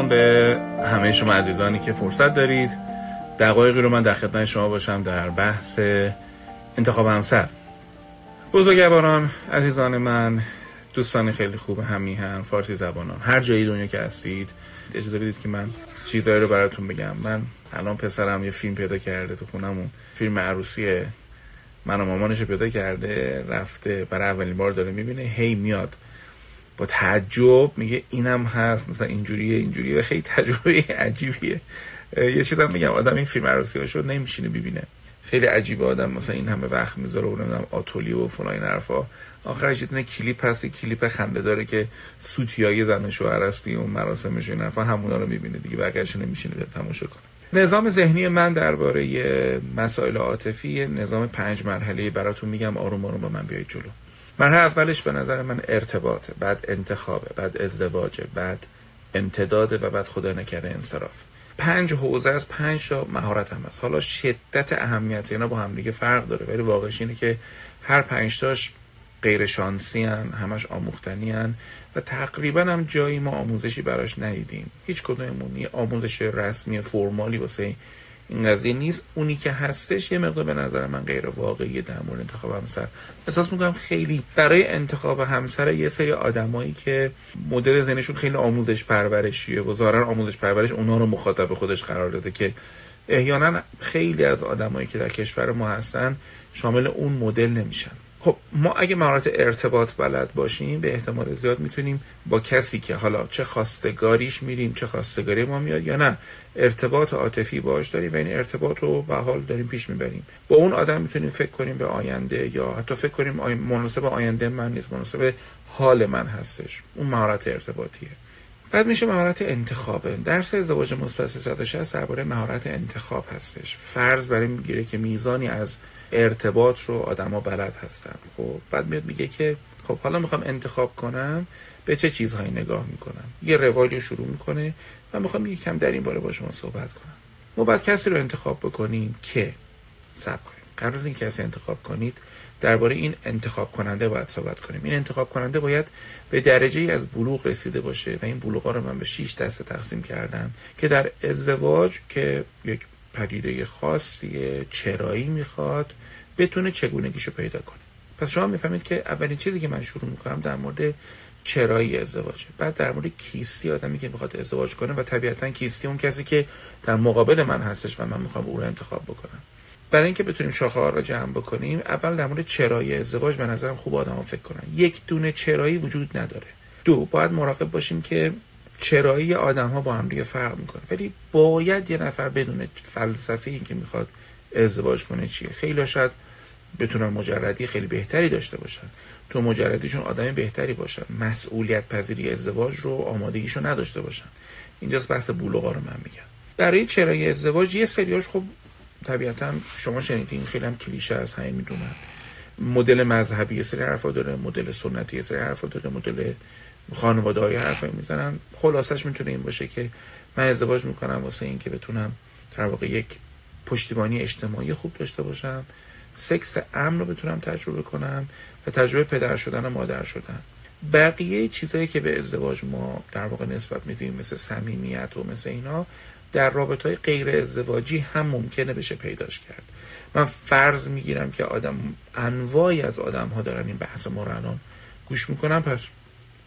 سلام به همه شما عزیزانی که فرصت دارید. دقایقی رو من در خدمت شما باشم در بحث انتخاب همسر بزرگواران عزیزان من دوستان خیلی خوب همیهن فارسی زبانان هر جایی دنیا که هستید اجازه بدید که من چیزایی رو براتون بگم. من الان پسرم یه فیلم پیدا کرده تو خونمون. فیلم عروسی من و مامانش پیدا کرده رفته برای اولین بار داره می‌بینه. هی میاد. با تعجب میگه اینم هست مثلا اینجوریه اینجوریه. و خیلی تجربه عجیبیه. یه چیزم میگم آدم این فیلم عروسی رو نمیشینه ببینه. خیلی عجیبه آدم مثلا این همه وقت می‌ذاره و نمی‌دونم آتولی و فلان این حرفا. آخرش یه کلیپ هست کلیپ خنده داره که سوتیای زن شوهر هستی اون مراسمش این حرفا همونا رو می‌بینه دیگه بقیه‌اش نمیشینه تماشا کنه. نظام ذهنی من درباره مسائل عاطفی نظام پنج مرحله براتون میگم آروم آروم با من بیاید جلو. مرحله اولش به نظر من ارتباطه بعد انتخابه بعد ازدواجه بعد امتداده و بعد خدا نکرده انصراف. پنج حوزه از پنج تا مهارت هم هست. حالا شدت اهمیت اینا با هم دیگه فرق داره ولی واقعش اینه که هر پنج تاش غیر شانسی هن، همش آموختنی هن و تقریبا هم جایی ما آموزشی براش ندیدیم. هیچ کدوممون آموزش رسمی فرمالی واسه این قضیه نیست اونی که هستش یه مقدار به نظر من غیر واقعی در مورد انتخاب همسر. احساس می‌کنم خیلی برای انتخاب همسر یه سری آدمایی که مدل ذهنشون خیلی آموزش پرورشیه و آموزش پرورش اونا رو مخاطب خودش قرار داده که احیانا خیلی از آدمایی که در کشور ما هستن شامل اون مدل نمیشن. خب ما اگه مهارت ارتباط بلد باشیم به احتمال زیاد می‌تونیم با کسی که حالا چه خواستگاریش میریم چه خواستگاری ما میاد یا نه ارتباط عاطفی باش داریم و این ارتباط رو به حال داریم پیش می‌بریم. با اون آدم می‌تونیم فکر کنیم به آینده یا حتی فکر کنیم مناسب آینده من نیست مناسب حال من هستش. اون مهارت ارتباطیه. بعد میشه مهارت انتخابه درس ازدواج مثبت 360 درباره مهارت انتخاب هستش. فرض برای می‌گیره که میزانی از ارتباط رو آدما بلد هستن. خب بعد میاد میگه که خب حالا می‌خوام انتخاب کنم به چه چیزهایی نگاه می‌کنم. یه روالی رو شروع می‌کنه و می‌خوام یه کم در این باره با شما صحبت کنم. ما باید کسی رو انتخاب بکنیم که سب کنیم. قبل از این کسی انتخاب کنید. درباره این انتخاب کننده باید صحبت کنیم. این انتخاب کننده باید به درجه ای از بلوغ رسیده باشه و این بلوغ رو من به 6 دسته تقسیم کردم که در ازدواج که یک پدیده خاصی چرایی می‌خواد بتونه چگونگیشو پیدا کنه. پس شما می‌فهمید که اولین چیزی که من شروع می‌کنم در مورد چرایی ازدواجه. بعد در مورد کیستی آدمی که می‌خواد ازدواج کنه و طبیعتا کیستی اون کسی که در مقابل من هستش و من می‌خوام او رو انتخاب بکنم. برای اینکه بتونیم شاخه ها رو جمع بکنیم اول در مورد چرایی ازدواج به نظرم خوب آدم فکر کنن. یک دونه چرایی وجود نداره. دو باید مراقب باشیم که چرایی آدم ها با هم دیگه فرق می‌کنه. ولی باید یه نفر بدون فلسفه این که می‌خواد ازدواج کنه چیه. خیلی شاید بتونن مجردی خیلی بهتری داشته باشن. تو مجردیشون آدم بهتری باشن. مسئولیت پذیری ازدواج رو آمادگیشو نداشته باشن. اینجاست بحث بلوغا رو من میگم. برای چرایی ازدواج یه سریاش خب طبیعتا شما شنیدین خیلی هم کلیشه از همه می‌دونن مدل مذهبی یه سری حرفا داره مدل سنتی یه سری حرفا داره مدل خانواده های حرفایی می‌زنن. خلاصش می‌تونه این باشه که من ازدواج می‌کنم واسه این که بتونم در واقع یک پشتیبانی اجتماعی خوب داشته باشم. سکس امن رو بتونم تجربه کنم و تجربه پدر شدن و مادر شدن. بقیه چیزایی که به ازدواج ما در واقع نسبت میدیم مثل صمیمیت و مثل اینا در رابطه های غیر ازدواجی هم ممکنه بشه پیداش کرد. من فرض می‌گیرم که آدم انواعی از آدم ها دارن این بحث ما رو الان گوش می‌کنم پس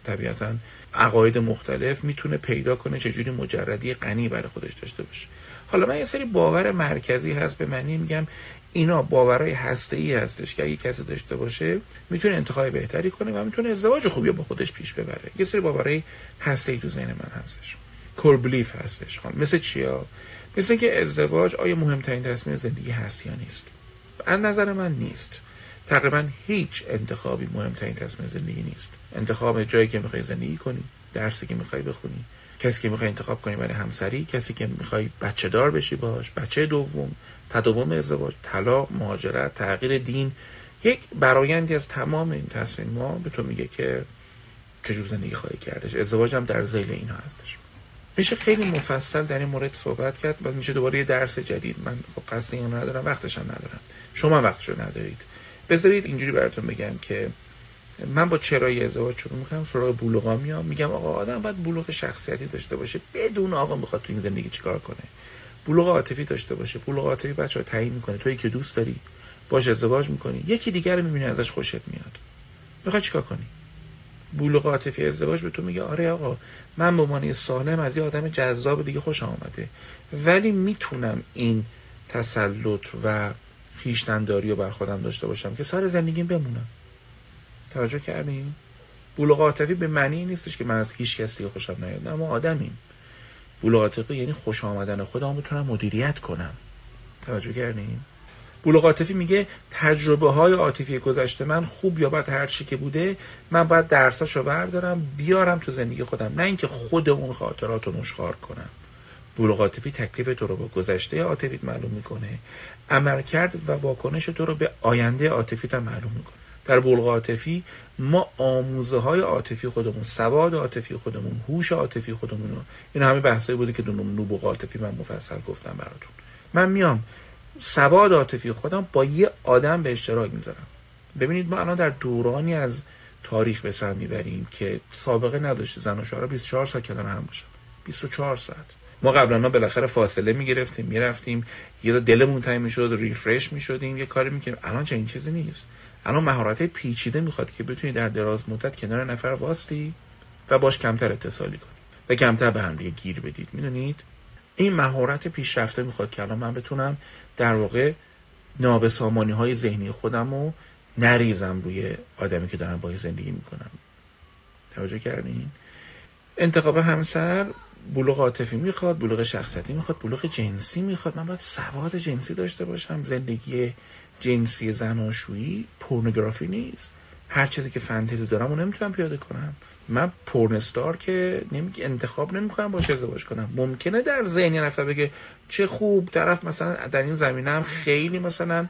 طبیعتا عقاید مختلف می‌تونه پیدا کنه چجوری مجردی غنی برای خودش داشته باشه. حالا من یه سری باور مرکزی هست به معنی میگم اینا باورهای هسته ای هستش که اگه کسی داشته باشه می‌تونه انتخاب بهتری کنه و می‌تونه ازدواج خوبی با خودش پیش ببره. یه سری باورهای هسته ای تو ذهن من هستش. کور بلیف هستش. خان مثل چیا؟ مثل که ازدواج آیا مهمترین تصمیم زندگی هست یا نیست؟ از نظر من نیست. تقریبا هیچ انتخابی مهمترین تصمیم زندگی نیست. انتخاب جایی که می‌خوای زندگی کنی درسی که می‌خوای بخونی. کسی که می‌خوای انتخاب کنی برای همسری کسی که می‌خوای بچه دار بشی باش بچه دوم تداوم ازدواج طلاق مهاجرت تغییر دین. یک برایندی از تمام این تصمیم ما به تو میگه که چجور زندگی خواهی کردش ازدواج هم در زیل اینها هستش. میشه خیلی مفصل در این مورد صحبت کرد بعد میشه دوباره یه درس جدید. من خب قصد ندارم وقتش هم ندارم. شما وقتشو ندارید. بذارید اینجوری براتون بگم که من با چرایی ازدواج شروع می‌کنم سراغ بلوغا میام. میگم آقا آدم باید بلوغ شخصیتی داشته باشه. بدون آقا می‌خواد تو این زندگی چیکار کنه. بلوغ عاطفی داشته باشه. بلوغ عاطفی بچه ها تعیین می‌کنه. توی که دوست داری باش ازدواج می‌کنی. یکی دیگر رو می‌بینی ازش خوشت میاد. می‌خوای چیکار کنی؟ بلوغ عاطفی ازدواج به تو میگه آره آقا من به عنوان سالم از یه آدم جذاب دیگه خوش آمده. ولی می‌تونم این تسلط و خیشتنداری رو بر خودم داشته باشم که سال زندگیم بمونم. توجه کردیم. بلوغ عاطفی به معنی نیستش که من از هیچ کس دیگه خوشم نیاد. نه ما آدمیم. بلوغ عاطفی یعنی خوش آمدن خودم می‌تونم مدیریت کنم. توجه کردیم بلوغ عاطفی میگه تجربه های عاطفی گذشته من خوب یا بد هر چی که بوده من باید درساشو بردارم بیارم تو زندگی خودم. نه اینکه خود اون خاطرات رو نشخار کنم. بلوغ عاطفی تکلیف تو رو با گذشته عاطفیت معلوم می‌کنه. عملکرد و واکنش تو رو به آینده عاطفیت معلوم می‌کنه. در بلوغ عاطفی ما آموزه های عاطفی خودمون سواد عاطفی خودمون هوش عاطفی خودمون این همه بحثایی بوده که دو نبوغ عاطفی من مفصل گفتم براتون. من میام سواد عاطفی خودم با یه آدم به اشتراک می‌ذارم. ببینید ما الان در دورانی از تاریخ به سر می‌بریم که سابقه نداشته زن و شوهر 24 ساعت کنار هم باشن. 24 ساعت. ما قبلا بالاخره فاصله می‌گرفتیم می‌رفتیم یه دلمون تنگ می‌شد ریفرش می‌شدیم یه کاری می‌کنیم الان چه این چیزی نیست. الان مهارت پیچیده می‌خواد که بتونی در دراز مدت کنار نفر واستی و باش کمتر اتصالی کنی و کمتر به هم گیر بدید. می‌دونید؟ این مهارت پیشرفته می‌خواد که الان من بتونم در واقع نابسامانی های ذهنی خودم رو نریزم روی آدمی که دارم باید زندگی می‌کنم. توجه کردین؟ انتخاب همسر بلوغ عاطفی می‌خواد بلوغ شخصیتی می‌خواد بلوغ جنسی می‌خواد. من باید سواد جنسی داشته باشم زندگی جنسی زناشویی پورنوگرافی نیست. هر چیزی که فانتزی دارم رو نمی‌تونم پیاده کنم. من پورنستار که نمی... انتخاب نمی‌کنم باش ازدواج کنم. ممکنه در ذهن نفر بگه چه خوب طرف مثلا در این زمینه هم خیلی مثلا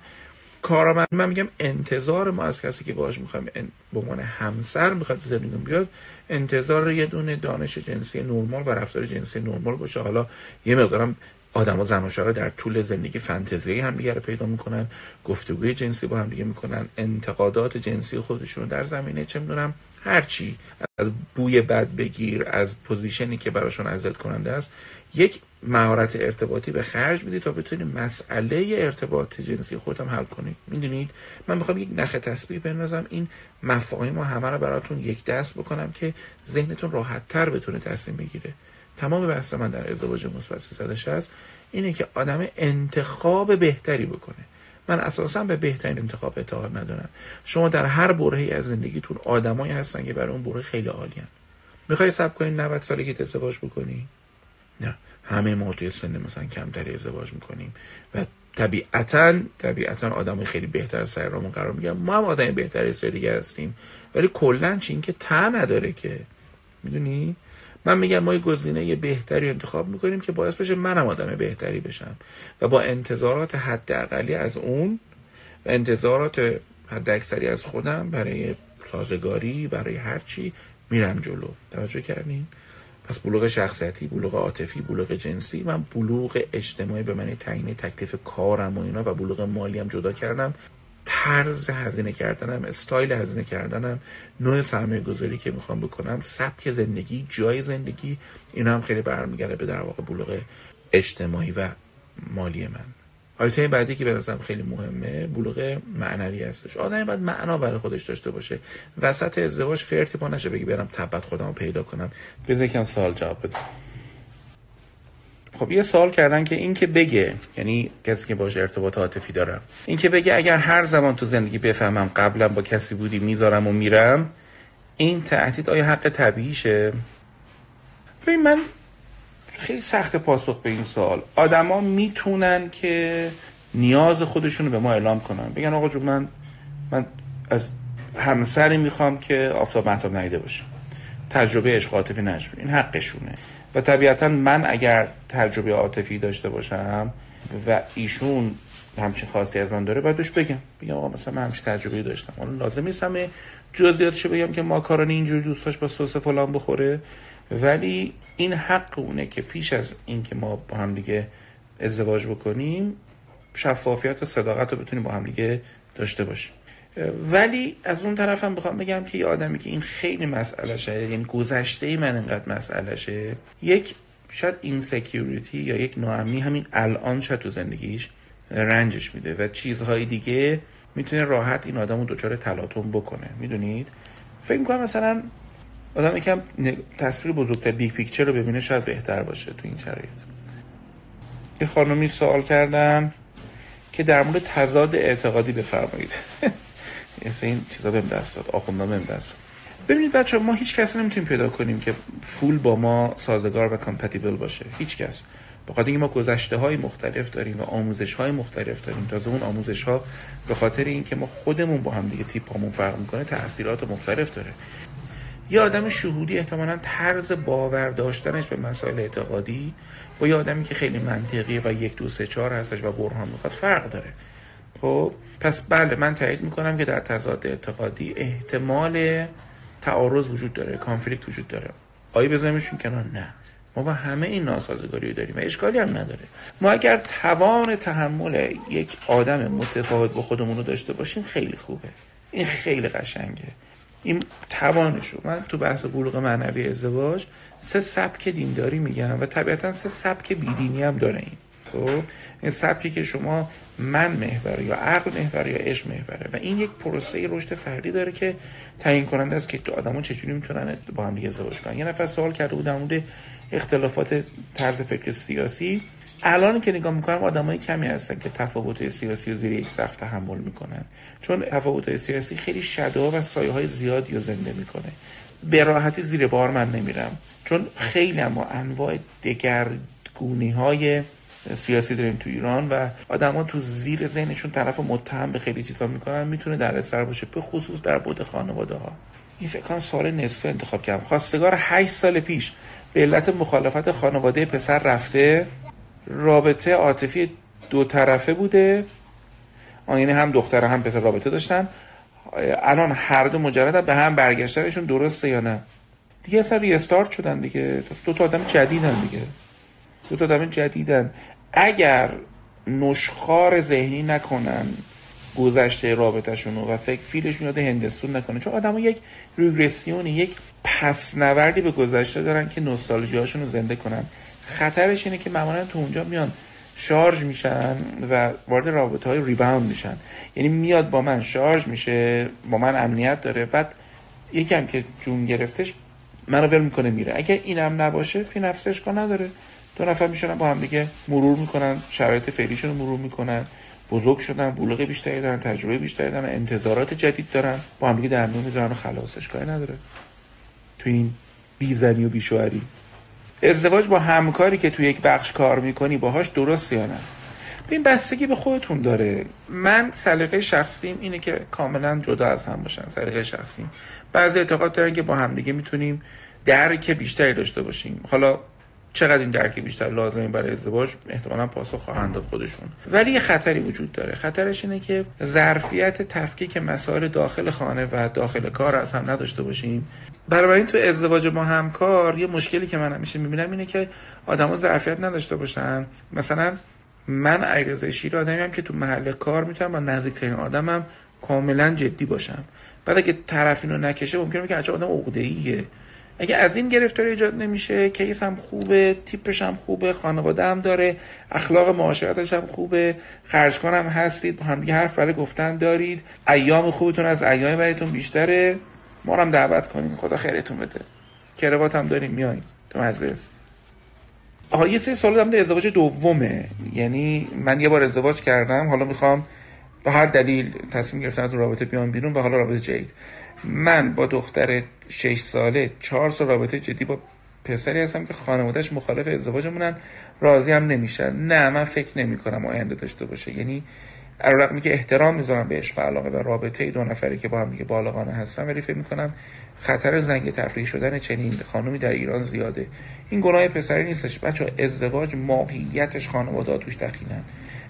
کارم من میگم انتظار ما از کسی که باش می‌خوایم به عنوان همسر می‌خواد زندگی بیاد انتظار یه دونه دانش جنسی نرمال و رفتار جنسی نرمال باشه. حالا یه مقدارم آدم و زن و در طول زندگی فانتزی هم دیگه پیدا می‌کنن گفتگوی جنسی با هم دیگه می‌کنن انتقادات جنسی خودشون در زمینه چه می‌دونم هرچی از بوی بد بگیر از پوزیشنی که براشون اذیت کننده است یک مهارت ارتباطی به خرج میدی تا بتونی مسئله ارتباط جنسی خودم حل کنی. می‌دونید؟ من می‌خوام یک نخ تسبیح بندازم. این مفاهیم و همه رو براتون یک دست بکنم که ذهنتون راحت تر بتونه تصمیم بگیره. تمام بحث من در ازدواج مثبت 360 اینه که آدم انتخاب بهتری بکنه. من اساسا به بهترین انتخاب اعتقاد ندارم. شما در هر برهه‌ای از زندگیتون آدمایی هستن که برای اون بره خیلی عالیان می‌خوای سب کنی 90 سالگی ازدواج بکنی؟ نه. همه ما توی سن مثلا کمتری ازدواج می‌کنیم. و طبیعتا طبیعتا آدم خیلی بهتر سر رامون قرار می‌گیرن. ما هم آدم بهتری سر دیگه هستیم. ولی کلا چی؟ که تا نداره که. می‌دونی؟ من میگم ما یه گزینه بهتری انتخاب می‌کنیم که باعث بشه منم آدم بهتری بشم. و با انتظارات حداقلی از اون و انتظارات حد اکثری از خودم برای سازگاری برای هرچی میرم جلو. توجه کردین؟ پس بلوغ شخصیتی بلوغ عاطفی بلوغ جنسی من بلوغ اجتماعی به معنی تعیین تکلیف کارم و اینا و بلوغ مالی هم جدا کردم. طرز هزینه کردنم استایل هزینه کردنم نوع سرمایه گذاری که می‌خوام بکنم سبک زندگی جای زندگی اینا هم خیلی برمیگرده به در واقع بلوغ اجتماعی و مالی من. آیته بعدی که نظرم خیلی مهمه بلوغ معنوی هستش. آدم باید معنا برای خودش داشته باشه. وسط ازدواج فرتی پا نشه بگی برم تبت خودم رو پیدا کنم. بذار یکم سال جواب بده. خب یه سال کردن که این که بگه یعنی کسی که باشه ارتباط عاطفی دارم این که بگه اگر هر زمان تو زندگی بفهمم قبلا با کسی بودی می‌ذارم و میرم این تهدید آیا حق طبیعیشه؟ ببین من خیلی سخت پاسخ به این سوال. آدما می‌تونن که نیاز خودشون رو به ما اعلام کنن. بگن آقا جون من من از همسری می‌خوام که آفتاب محتاب نیده باشه. تجربه عشق عاطفی نشه این حقشونه. و طبیعتا من اگر تجربه عاطفی داشته باشم و ایشون همچین خواستی از من داره باید بهش بگم. بگم آقا مثلا من همچین تجربه داشتم. اون لازم نیست همه جزئیاتشو بگم که ماکارونی اینجوری دوستاش با سس فلان بخوره. ولی این حق اونه که پیش از اینکه ما با هم دیگه ازدواج بکنیم شفافیت و صداقت رو بتونیم با هم دیگه داشته باشیم. ولی از اون طرف هم بخوام بگم که یه آدمی که این خیلی مسئلهشه یعنی گذشته من انقدر مسئلهشه یک شاید insecurity یا یک ناامنی همین الان شاید تو زندگیش رنجش میده و چیزهای دیگه می‌تونه راحت این آدم رو دچار تلاطم بکنه. می‌دونید؟ فکر می‌کنم مثلا آدم یکم تصویر بزرگتر big picture رو ببینه شاید بهتر باشه تو این شرایط. یه خانمی سوال کردن که در مورد تضاد اعتقادی بفرمایید. مثل این چیزا بهم دست داد آخوندان بهم دست ببینید بچه ما هیچ کسی نمی‌تونیم پیدا کنیم که full با ما سازگار و compatible باشه. هیچ کس. بخاطر اینکه ما گذشته های مختلف داریم و آموزش های مختلف داریم. تازه اون آموزش ها به خاطر اینکه ما خودمون با هم دیگه تیپ همون فرق می‌کنه تاثیرات مختلف داره. یه آدم شهودی احتمالا طرز باور داشتنش به مسائل اعتقادی با یه آدمی که خیلی منطقی و یک دو سه چهار هستش و برهان می‌خواد فرق داره. خب پس بله من تایید می‌کنم که در تضاد اعتقادی احتمال تعارض وجود داره کانفلیکت وجود داره. آیا بزنیمشون کنار؟ نه. ما با همه این ناسازگاری داریم و اشکالی هم نداره. ما اگر توان تحمل یک آدم متفاوت با خودمون رو داشته باشیم خیلی خوبه. این خیلی قشنگه. این توانشو من تو بحث بلوغ معنوی ازدواج سه سبک دینداری میگم و طبیعتا سه سبک بیدینی هم داره این. خب؟ این سبکی که شما من محوره یا عقل محوره یا عشق محوره. و این یک پروسه رشد فردی داره که تعیین کننده است که تو آدما چجوری می‌تونن با هم دیگه ازدواج کنن. یه نفر سوال کرده بود در مورد اختلافات طرز فکر سیاسی. الان که نگاه می‌کنم آدمای کمی هستن که تفاوت سیاسی و زیر یک سقف تحمل می‌کنن. چون تفاوت سیاسی خیلی شدا و سایه های زیادی رو زنده می‌کنه. به راحتی زیر بار من نمیرم. چون خیلی اما انواع دگرگونی های سیاسی داریم تو ایران و آدما تو زیر ذهنشون طرف متهم به خیلی چیزا می‌کنن می‌تونه در اثر باشه. به خصوص در بود خانواده ها این فکر کنم سال نصف انتخاب کردم. خواستگار 8 سال پیش به علت مخالفت خانواده پسر رفته. رابطه عاطفی دو طرفه بوده. یعنی هم دختر هم پسر رابطه داشتن. الان هر دو مجرد به هم برگشتنشون درسته یا نه؟ دیگه اصلا ریستارت شدن دیگه. دو تا آدم جدیدن دیگه. دو تا آدم جدیدن. اگر نشخار ذهنی نکنن گذشته رابطهشون و فکر فیلشون یاد هندستون نکنه. چون آدم یک ریگرسیونی یک پس نوردی به گذشته دارن که نوستالژی رو زنده کنن. خطرش اینه که معمولا تو اونجا میان شارژ میشن و وارد رابطه های ریباوند میشن. یعنی میاد با من شارژ میشه با من امنیت داره. بعد یکم که جون گرفتش منو ول می‌کنه میره. اگر اینم نباشه فی نفسش کار نداره. دو نفر میشنن با هم دیگه مرور می‌کنن شرایط فعلیشون رو مرور می‌کنن. بزرگ شدن بلوغ بیشتری دارن تجربه بیشتری دارن انتظارات جدید دارن. با هم دیگه در میون می‌ذارن خلاصش کاری نداره. تو این بیزنی و بیشوهری ازدواج با همکاری که تو یک بخش کار می‌کنی باهاش درست یا نه؟ این بستگی به خودتون داره. من سلیقه شخصیم اینه که کاملا جدا از هم باشن سلیقه شخصیم. بعضی اعتقاد دارن که با همدیگه می‌تونیم درک بیشتری داشته باشیم. حالا چقدر این درک بیشتر لازمه برای ازدواج احتمالا پاسخ خواهند داد خودشون. ولی یه خطری وجود داره. خطرش اینه که ظرفیت تفکیک مسائل داخل خانه و داخل کار از هم نداشته باشیم. برای این تو ازدواج با همکار یه مشکلی که من همیشه می‌بینم اینه که آدما ظرفیت نداشته باشن. مثلا من علیرضا شیر هم که تو محل کار می‌تونم با نزدیکترین آدمم کاملا جدی باشم. بعد اگه طرف اینو نکشه ممکنه که آدم عقده‌ایه. اگه از این گرفتاری ایجاد نمیشه کیس هم خوبه تیپش هم خوبه خانواده هم داره اخلاق معاشرتش هم خوبه خرج کنم هستید با هم دیگه حرف برای گفتن دارید ایام خوبتون از ایام بعدتون بیشتره. ما هم دعوت کنیم خدا خیرتون بده. کروات هم داریم میاییم تو مجلس. آها یه سری سوال در ازدواج دومه. یعنی من یه بار ازدواج کردم حالا می‌خوام به هر دلیل تصمیم گرفتم از رابطه بیام بیرون و حالا رابطه جدید. من با دختر 6 ساله 4 سال رابطه جدی با پسری هستم که خانوادهش مخالف ازدواجمونن راضی هم نمیشن. نه من فکر نمی کنم آینده داشته باشه. یعنی رقمی که احترام می‌ذارم به عشق علاقه و رابطه دو نفری که با هم دیگه بالغانه هستن ولی فکر می‌کنم خطر زنگ تفریح شدن چنین خانومی در ایران زیاده. این گناه پسری نیستش. بچه ازدواج ماهیتش خانواده توش دخیلن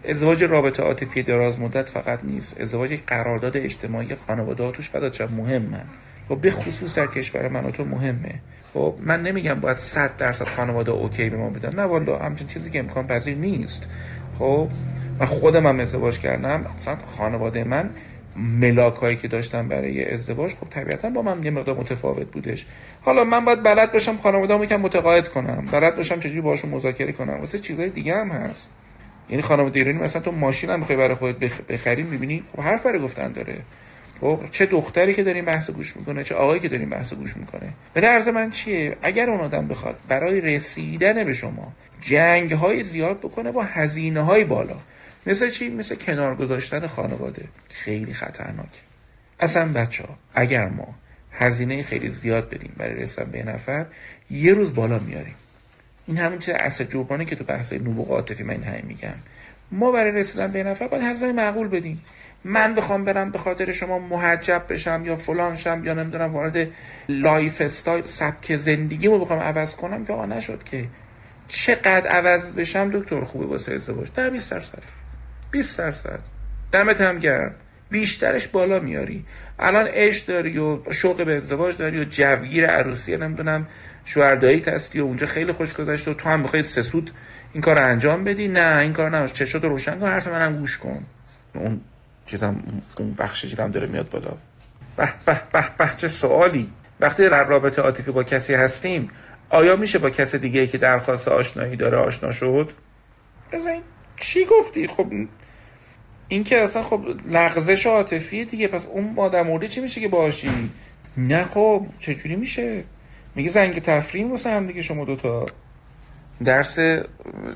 ازدواج رابطه عاطفی دراز مدت فقط نیست. ازدواج قرارداد اجتماعی خانواده توش فقط چه مهمن و به خصوص در کشور من تو مهمه. خب من نمیگم باید 100 درصد خانواده اوکی به ما بدن. نه والا همچین چیزی که امکان پذیر نیست. خب من خودم هم ازدواج کردم. مثلا خانواده من ملاک هایی که داشتم برای ازدواج خب طبیعتا با من یه مقدار متفاوت بودش. حالا من باید بلد باشم خانواده‌مو یکم متقاعد کنم. بلد باشم چجوری باهاشون مذاکره کنم. واسه چیزای دیگه هم هست. یعنی خانواده ایرانی مثلا تو ماشین هم بخوای برای خودت بخری می‌بینی؟ خب حرف برای گفتن داره. خب چه دختری که داریم بحث گوش می‌کنه چه آقایی که داریم بحث گوش می‌کنه. به عرض من چیه؟ اگر اون آدم بخواد برای رسیدن به شما جنگ های زیاد بکنه با هزینه های بالا. مثل چی؟ مثل کنار گذاشتن خانواده. خیلی خطرناک. اصلا بچه ها اگر ما هزینه خیلی زیاد بدیم برای رسیدن به نفر یه روز بالا میاریم. این همین چیز اصل جبرانی که تو بحث نبوغ عاطفی من همین میگم. ما برای رسیدن به نفر باید هزینه معقول بدیم. من بخوام برم به خاطر شما محجب بشم یا فلان شم یا نمی‌دونم وارد lifestyle سبک زندگیمو بخوام عوض کنم که آقا نشد که. چقدر عوض بشم دکتر خوبه واسه ازدواج؟ در 20 درصد. 20 درصد. دمت هم گرم. بیشترش بالا میاری. الان عشق داری و شوق به ازدواج داری و جوگیر عروسی نمی‌دونم شوهردایی هستی و اونجا خیلی خوش گذشته و تو هم بخوای سه سوت این کار انجام بدی؟ نه این کار نه چشاتو روشن کن حرف منم گوش کن. اون چیزم اون بخش چیزم داره میاد بالا. به به به به چه سوالی. وقتی در رابطه عاطفی با کسی هستیم آیا میشه با کس دیگه ای که درخواست آشنایی داره آشنا شد؟ بزن چی گفتی؟ خب این که اصلا خب لغزش عاطفی دیگه پس اون مادر مورد چی میشه که باشی؟ نه خب چجوری میشه؟ میگه زنگ تفریم واسه هم دیگه شما دوتا. درس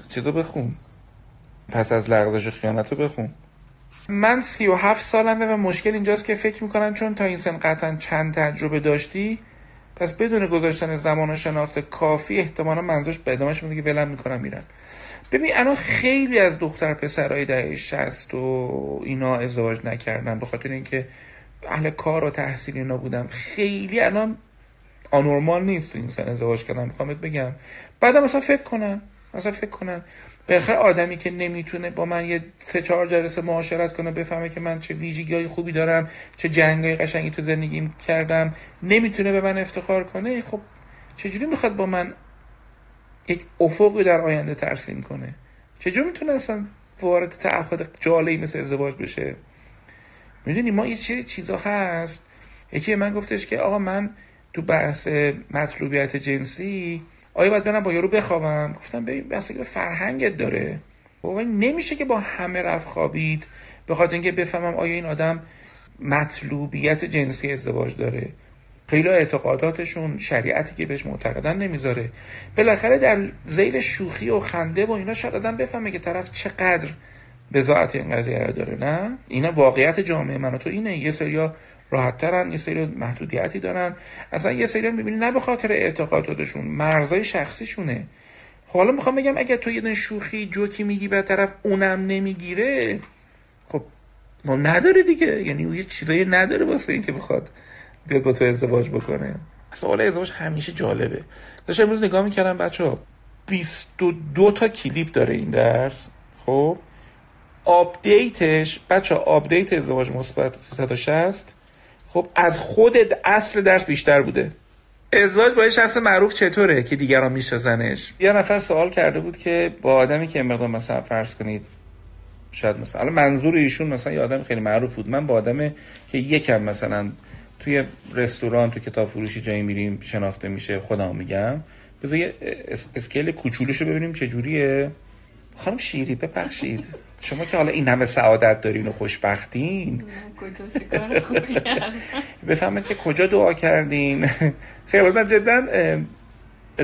چیزو بخون. پس از لغزش و خیانت رو بخون. من سی و هفت سالمه و مشکل اینجاست که فکر می‌کنم چون تا این سن قطعا چند تجربه داشتی پس بدون گذاشتن زمان و شناخت کافی احتمالا منظورش به ادامهش که ولم می‌کنم میرن. ببین الان خیلی از دختر پسرهای دهه 60 و اینا ازدواج نکردن به خاطر اینکه اهل کار و تحصیل اینا بودم خیلی الان آنورمال نیست این سن ازدواج کردن. می‌خوام بگم. بعدم مثلا فکر کنن. مثلا فکر کنن. بالاخره آدمی که نمی‌تونه با من یه سه چهار جلسه معاشرت کنه بفهمه که من چه ویژگی خوبی دارم چه جنگای قشنگی تو زندگیم کردم نمی‌تونه به من افتخار کنه. خب چجوری می‌خواد با من یک افقی در آینده ترسیم کنه. چجوری می‌تونه اصلا وارد تعهد جالبی مثل ازدواج بشه؟ می‌دونی ما یه چیزی چیزا هست. یکی من گفتش که آقا من تو بحث مطلوبیت جنسی آیا باید برم با یارو بخوابم؟ گفتم ببین بس که فرهنگت داره. بابا نمیشه که با همه رفت خوابید. به خاطر اینکه بفهمم آیا این آدم مطلوبیت جنسی ازدواج داره. خیلی اعتقاداتشون شریعتی که بهش معتقدن نمی‌ذاره. بالاخره در زیل شوخی و خنده و اینا شاید آدم بفهمه که طرف چقدر بزاعت این قضیه رو داره نه؟ اینا واقعیت جامعه من و تو اینه. یه سریا راحت ترن یه سری محدودیتی دارن. اصلا یه سری می‌بینی نه به خاطر اعتقاداتشون مرزای شخصیشونه. خب حالا می‌خوام بگم اگه تو یه شوخی جوکی میگی به طرف اونم نمی‌گیره خب ما نداره دیگه. یعنی یه چیزایی نداره واسه اینکه بخواد بیاد با تو ازدواج بکنه. سوال ازدواج همیشه جالبه. داشتم امروز نگاه می‌کردم بچه ها 22 تا کلیپ داره این درس. خب؟ update ش بچه update ازدواج مثبت 360 خب از خود اصل درس بیشتر بوده. ازدواج با یه شخص معروف چطوره که دیگران میشناسنش؟ یه نفر سوال کرده بود که با آدمی که مقدار مثلا فرض کنید شاید مثلا منظور ایشون مثلا یه آدم خیلی معروف بود. من با آدم که یکم مثلا توی رستوران تو کتاب فروشی جایی میریم شناخته میشه خودم میگم. بذار یه اسکیل کوچولوشو ببینیم چه جوریه خانم شیری ببخشید. شما که حالا این همه سعادت دارین و خوشبختین. بفهمید که کجا دعا کردین. خیلی من جدا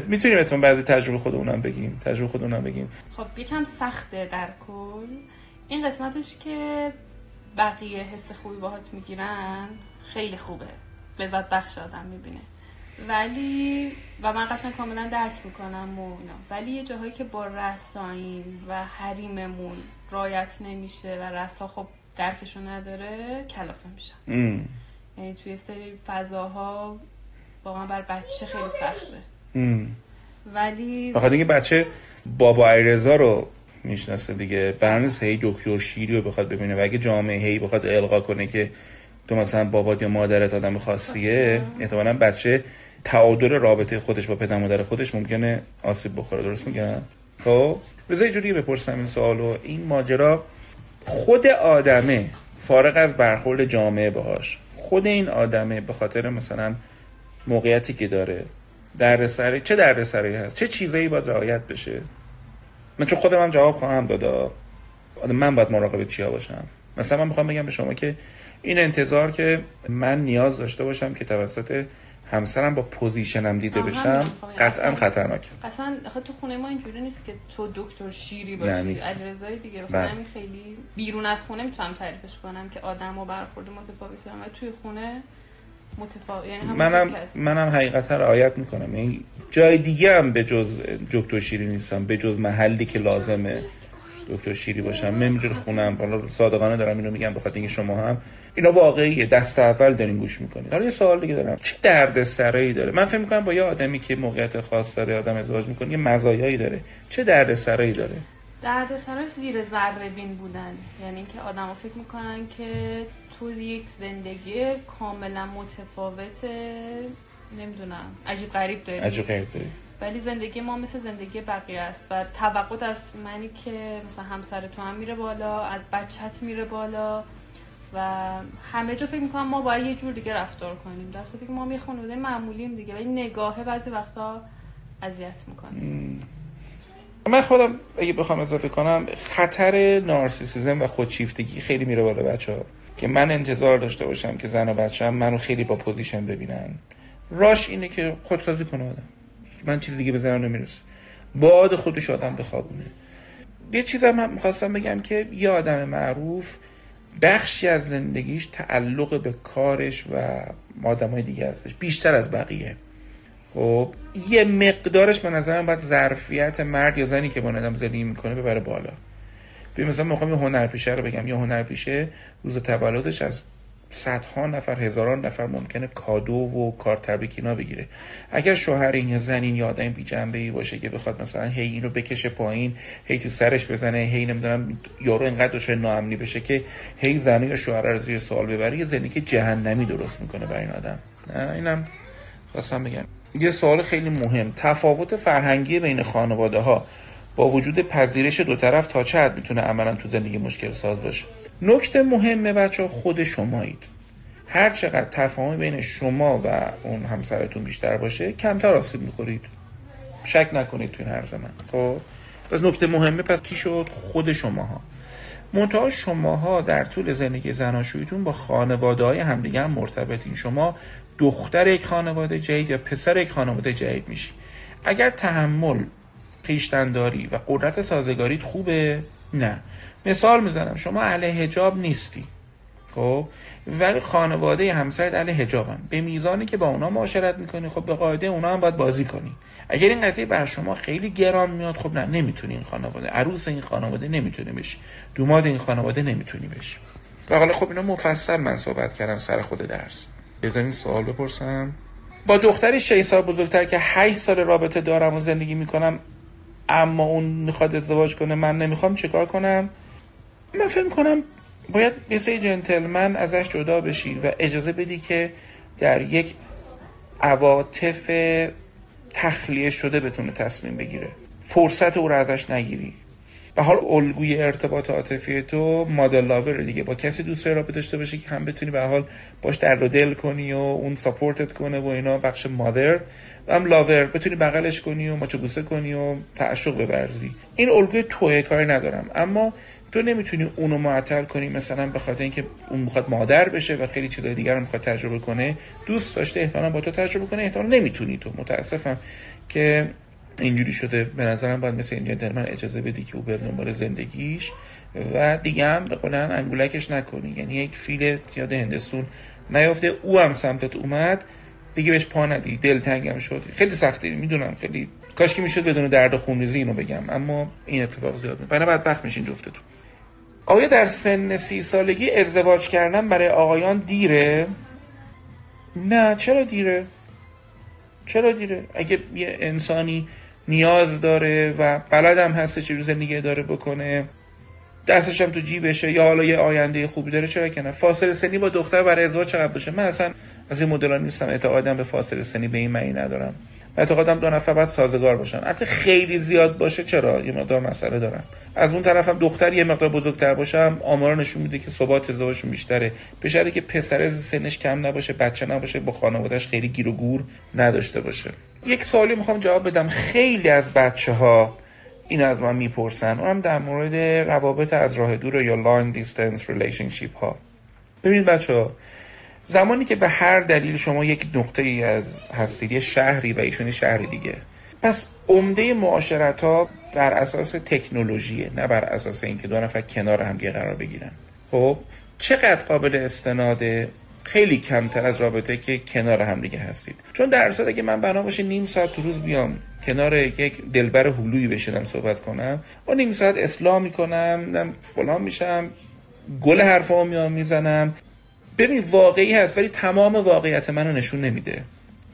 می‌تونیم اتون بعضی تجربه خودمونم بگیم. تجربه خودمونم بگیم. خب یکم سخته در کل. این قسمتش که بقیه حس خوبی باهات می‌گیرن. خیلی خوبه. لذت بخش آدم می‌بینه. ولی و من قشنگ کاملا درک می‌کنم و اینا. ولی یه جاهایی که با رساین و حریممون رایت نمیشه و رسا خب درکشو نداره کلافه میشن یعنی توی سری فضاها واقعا بر بچه خیلی سخته. ولی بخاطر اینکه بچه بابا ایرزا رو می‌شناسه دیگه. برنس هی دکتر شیری رو بخواد ببینه و اگه جامعه هی بخواد القا کنه که تو مثلا بابات یا مادرت آدم خاصیه احتمالا بچه تعادل رابطه خودش با پدر مادر خودش ممکنه آسیب بخوره درست میگم؟ خب بذار جوری بپرسم این سوالو این ماجرا خود آدمه فارغ از برخورد جامعه باهاش. خود این آدمه به خاطر مثلا موقعیتی که داره دردسری چه دردسری هست؟ چه چیزایی باید رعایت بشه؟ من چون خودم هم جواب خواهم دادا من باید مراقب چیا باشم؟ مثلا من می‌خوام بگم به شما که این انتظار که من نیاز داشته باشم که توسط همسرم با پوزیشنم دیده بشم قطعا خطرناک اصلا تو خونه ما اینجوری نیست که تو دکتر شیری باشی اجرزای دیگه. بله. همین خیلی بیرون از خونه می‌تونم تعریفش کنم که آدم و برخورد متفاوتی هم توی خونه متفاوت یعنی منم منم حقیقتا رعایت می‌کنم. یعنی جای دیگه هم به جز دکتر شیری نیستم به جز محلی که لازمه. دکتر شیری باشم. نمیجور خونم. حالا صادقانه دارم اینو میگم بخاطر اینکه شما هم. اینا واقعیه. دست اول دارین گوش می‌کنید حالا یه سوال دیگه دارم. چه درد سرایی داره؟ من فکر می‌کنم با یه آدمی که موقعیت خاص داره آدم ازدواج می‌کنه یه مزایایی داره. چه درد سرایی داره؟ درد سرای زیر ذره بین بودن. یعنی اینکه آدما فکر می‌کنن که تو یک زندگی کاملا متفاوت نمی‌دونم. عجیب غریب داری. عجیب غریب داری. ولی زندگی ما مثل زندگی بقیه است و توقع از منی که مثلا همسر تو هم میره بالا از بچت میره بالا و همه جا فکر می‌کنم ما باید یه جور دیگه رفتار کنیم. در صورتی که ما یه خانواده معمولیم دیگه ولی نگاهه بعضی وقتا اذیت می‌کنه. من خودم اگه بخوام اضافه کنم خطر نارسیسیزم و خودشیفتگی خیلی میره بالا بچه ها که من انتظار داشته باشم که زن و بچه هم منو خیلی با پوزیشن ببینن. راش اینه که خودسازی کنه آدم من چیز دیگه به زن نمی‌رسه. باد خودش آدم بخوابونه یه چیز هم می‌خواستم بگم که یه آدم معروف بخشی از زندگیش تعلق به کارش و های دیگه هستش. بیشتر از بقیه. خب یه مقدارش به نظرم باید ظرفیت مرد یا زنی که با آدم زندگی می‌کنه ببره بالا. ببین مثلا می‌خوام یه هنرپیشه رو بگم. یه هنرپیشه روز تولدش از صدها نفر هزاران نفر ممکنه کادو و کار تبریک اینا بگیره. اگر شوهر این یا زن این یا آدم بی جنبه ای باشه که بخواد مثلا هی اینو بکشه پایین هی تو سرش بزنه هی نمی‌دونم یارو اینقدر دچار ناامنی بشه که هی زنه یا شوهر رو زیر سوال ببره یه زندگی جهنمی درست می‌کنه برای این آدم. نه اینم خواستم بگم. یه سوال خیلی مهم. تفاوت فرهنگی بین خانواده ها با وجود پذیرش دو طرف تا چه می‌تونه عملا تو زندگی مشکل ساز باشه؟ نکته مهمه بچه خود شمایید. هر چقدر تفاهم بین شما و اون همسرتون بیشتر باشه کمتر آسیب می‌خورید. شک نکنید توی این عرض من. خب؟ پس نکته مهمه پس کی شد؟ خود شماها. منتها شماها در طول زندگی زناشویتون با خانواده های همدیگه هم مرتبطین. شما دختر یک خانواده جدید یا پسر یک خانواده جدید میشی. اگر تحمل خیشتنداری و قدرت سازگاریت خوبه؟ نه. مثال می‌زنم. شما اهل هجاب نیستی. خب؟ ولی خانواده همسرت اهل هجابن به میزانی که با اونا معاشرت می‌کنی خب به قاعده اونا هم باید بازی کنی. اگر این قضیه بر شما خیلی گران میاد خب نه نمی‌تونی این خانواده عروس این خانواده نمی‌تونی بشی دوماد این خانواده نمی‌تونی بشی و حالا خب اینا مفصل من صحبت کردم سر خود درس. بذارین سوال بپرسم. با دختری 6 سال بزرگتر که 8 سال رابطه دارم و زندگی می‌کنم اما اون می‌خواد ازدواج کنه من نمی‌خوام چیکار کنم؟ من فکر کنم باید یه سری جنتلمن ازش جدا بشی و اجازه بدی که در یک عواطف تخلیه شده بتونه تصمیم بگیره. فرصت او رو ازش نگیری. به حال الگوی ارتباط عاطفی تو مادل لاور دیگه. با کسی دوست رابطه داشته باشی که هم بتونی به حال باش در و دل کنی و اون ساپورتت کنه و اینا. بخش مادر. و هم لاور. بتونی بغلش کنی و ماچو بوسه کنی و تعشق ببرزی این الگوی توه کاری ندارم. اما تو نمی‌تونی اونو معطل کنی مثلا به خاطر اینکه اون می‌خواد مادر بشه و خیلی چیزای دیگر رو می‌خواد تجربه کنه دوست داشته احتمالا با تو تجربه کنه احتمالا نمی‌تونی تو. متاسفم که اینجوری شده. به نظرم باید مثل این جنتلمن اجازه بدی که او بره دنبال زندگیش و دیگه هم به انگولکش نکنی. یعنی یک فیل یاد هندسون نیافته. او هم سمتت اومد دیگه بهش پا ندی. دلتنگم شد. خیلی سختی می‌دونم. خیلی کاش که می‌شد بدون درد خونریزی اینو بگم اما این اتفاق زیاد میفته بدبخت میشین جفتتون. آیا در سن سی سالگی ازدواج کردن برای آقایان دیره؟ نه چرا دیره؟ چرا دیره؟ اگه یه انسانی نیاز داره و بلدم هسته چه زندگی داره بکنه دستش هم تو جیبشه یا حالا یه آینده خوبی داره چرا که نه فاصله سنی با دختر برای ازدواج چقدر باشه من اصلا از این مدلان نیستم اعتقادم به فاصله سنی به این معنی ندارم اعتقادم دو نفر باید سازگار باشن. البته خیلی زیاد باشه چرا؟ یه مقدار مسئله دارم. از اون طرفم دختر یه مقدار بزرگتر باشم آمارا نشون میده که ثبات ازدواجشون بیشتره. به که پسر سنش کم نباشه بچه نباشه با خانوادهش خیلی گیر و گور نداشته باشه. یک سوالی می‌خوام جواب بدم. خیلی از بچه ها این از من می‌پرسن. اونم در مورد روابط از راه دور یا long distance relationship ها. ببینید بچه ها زمانی که به هر دلیل شما یک نقطه ای از هستید شهری و ایشون شهر دیگه. پس عمده معاشرت ها بر اساس تکنولوژیه نه بر اساس اینکه دو نفر کنار هم قرار بگیرن. خب چقدر قابل استناده خیلی کمتر از رابطه که کنار هم دیگه هستید؟ چون در اصل که من بنا باشه نیم ساعت تو روز بیام کنار یک دلبر هلویی بشینم صحبت کنم و نیم ساعت اسلام می‌کنم فلان میشم گل حرفا میام می‌زنم. ببین واقعی هست ولی تمام واقعیت منو نشون نمیده.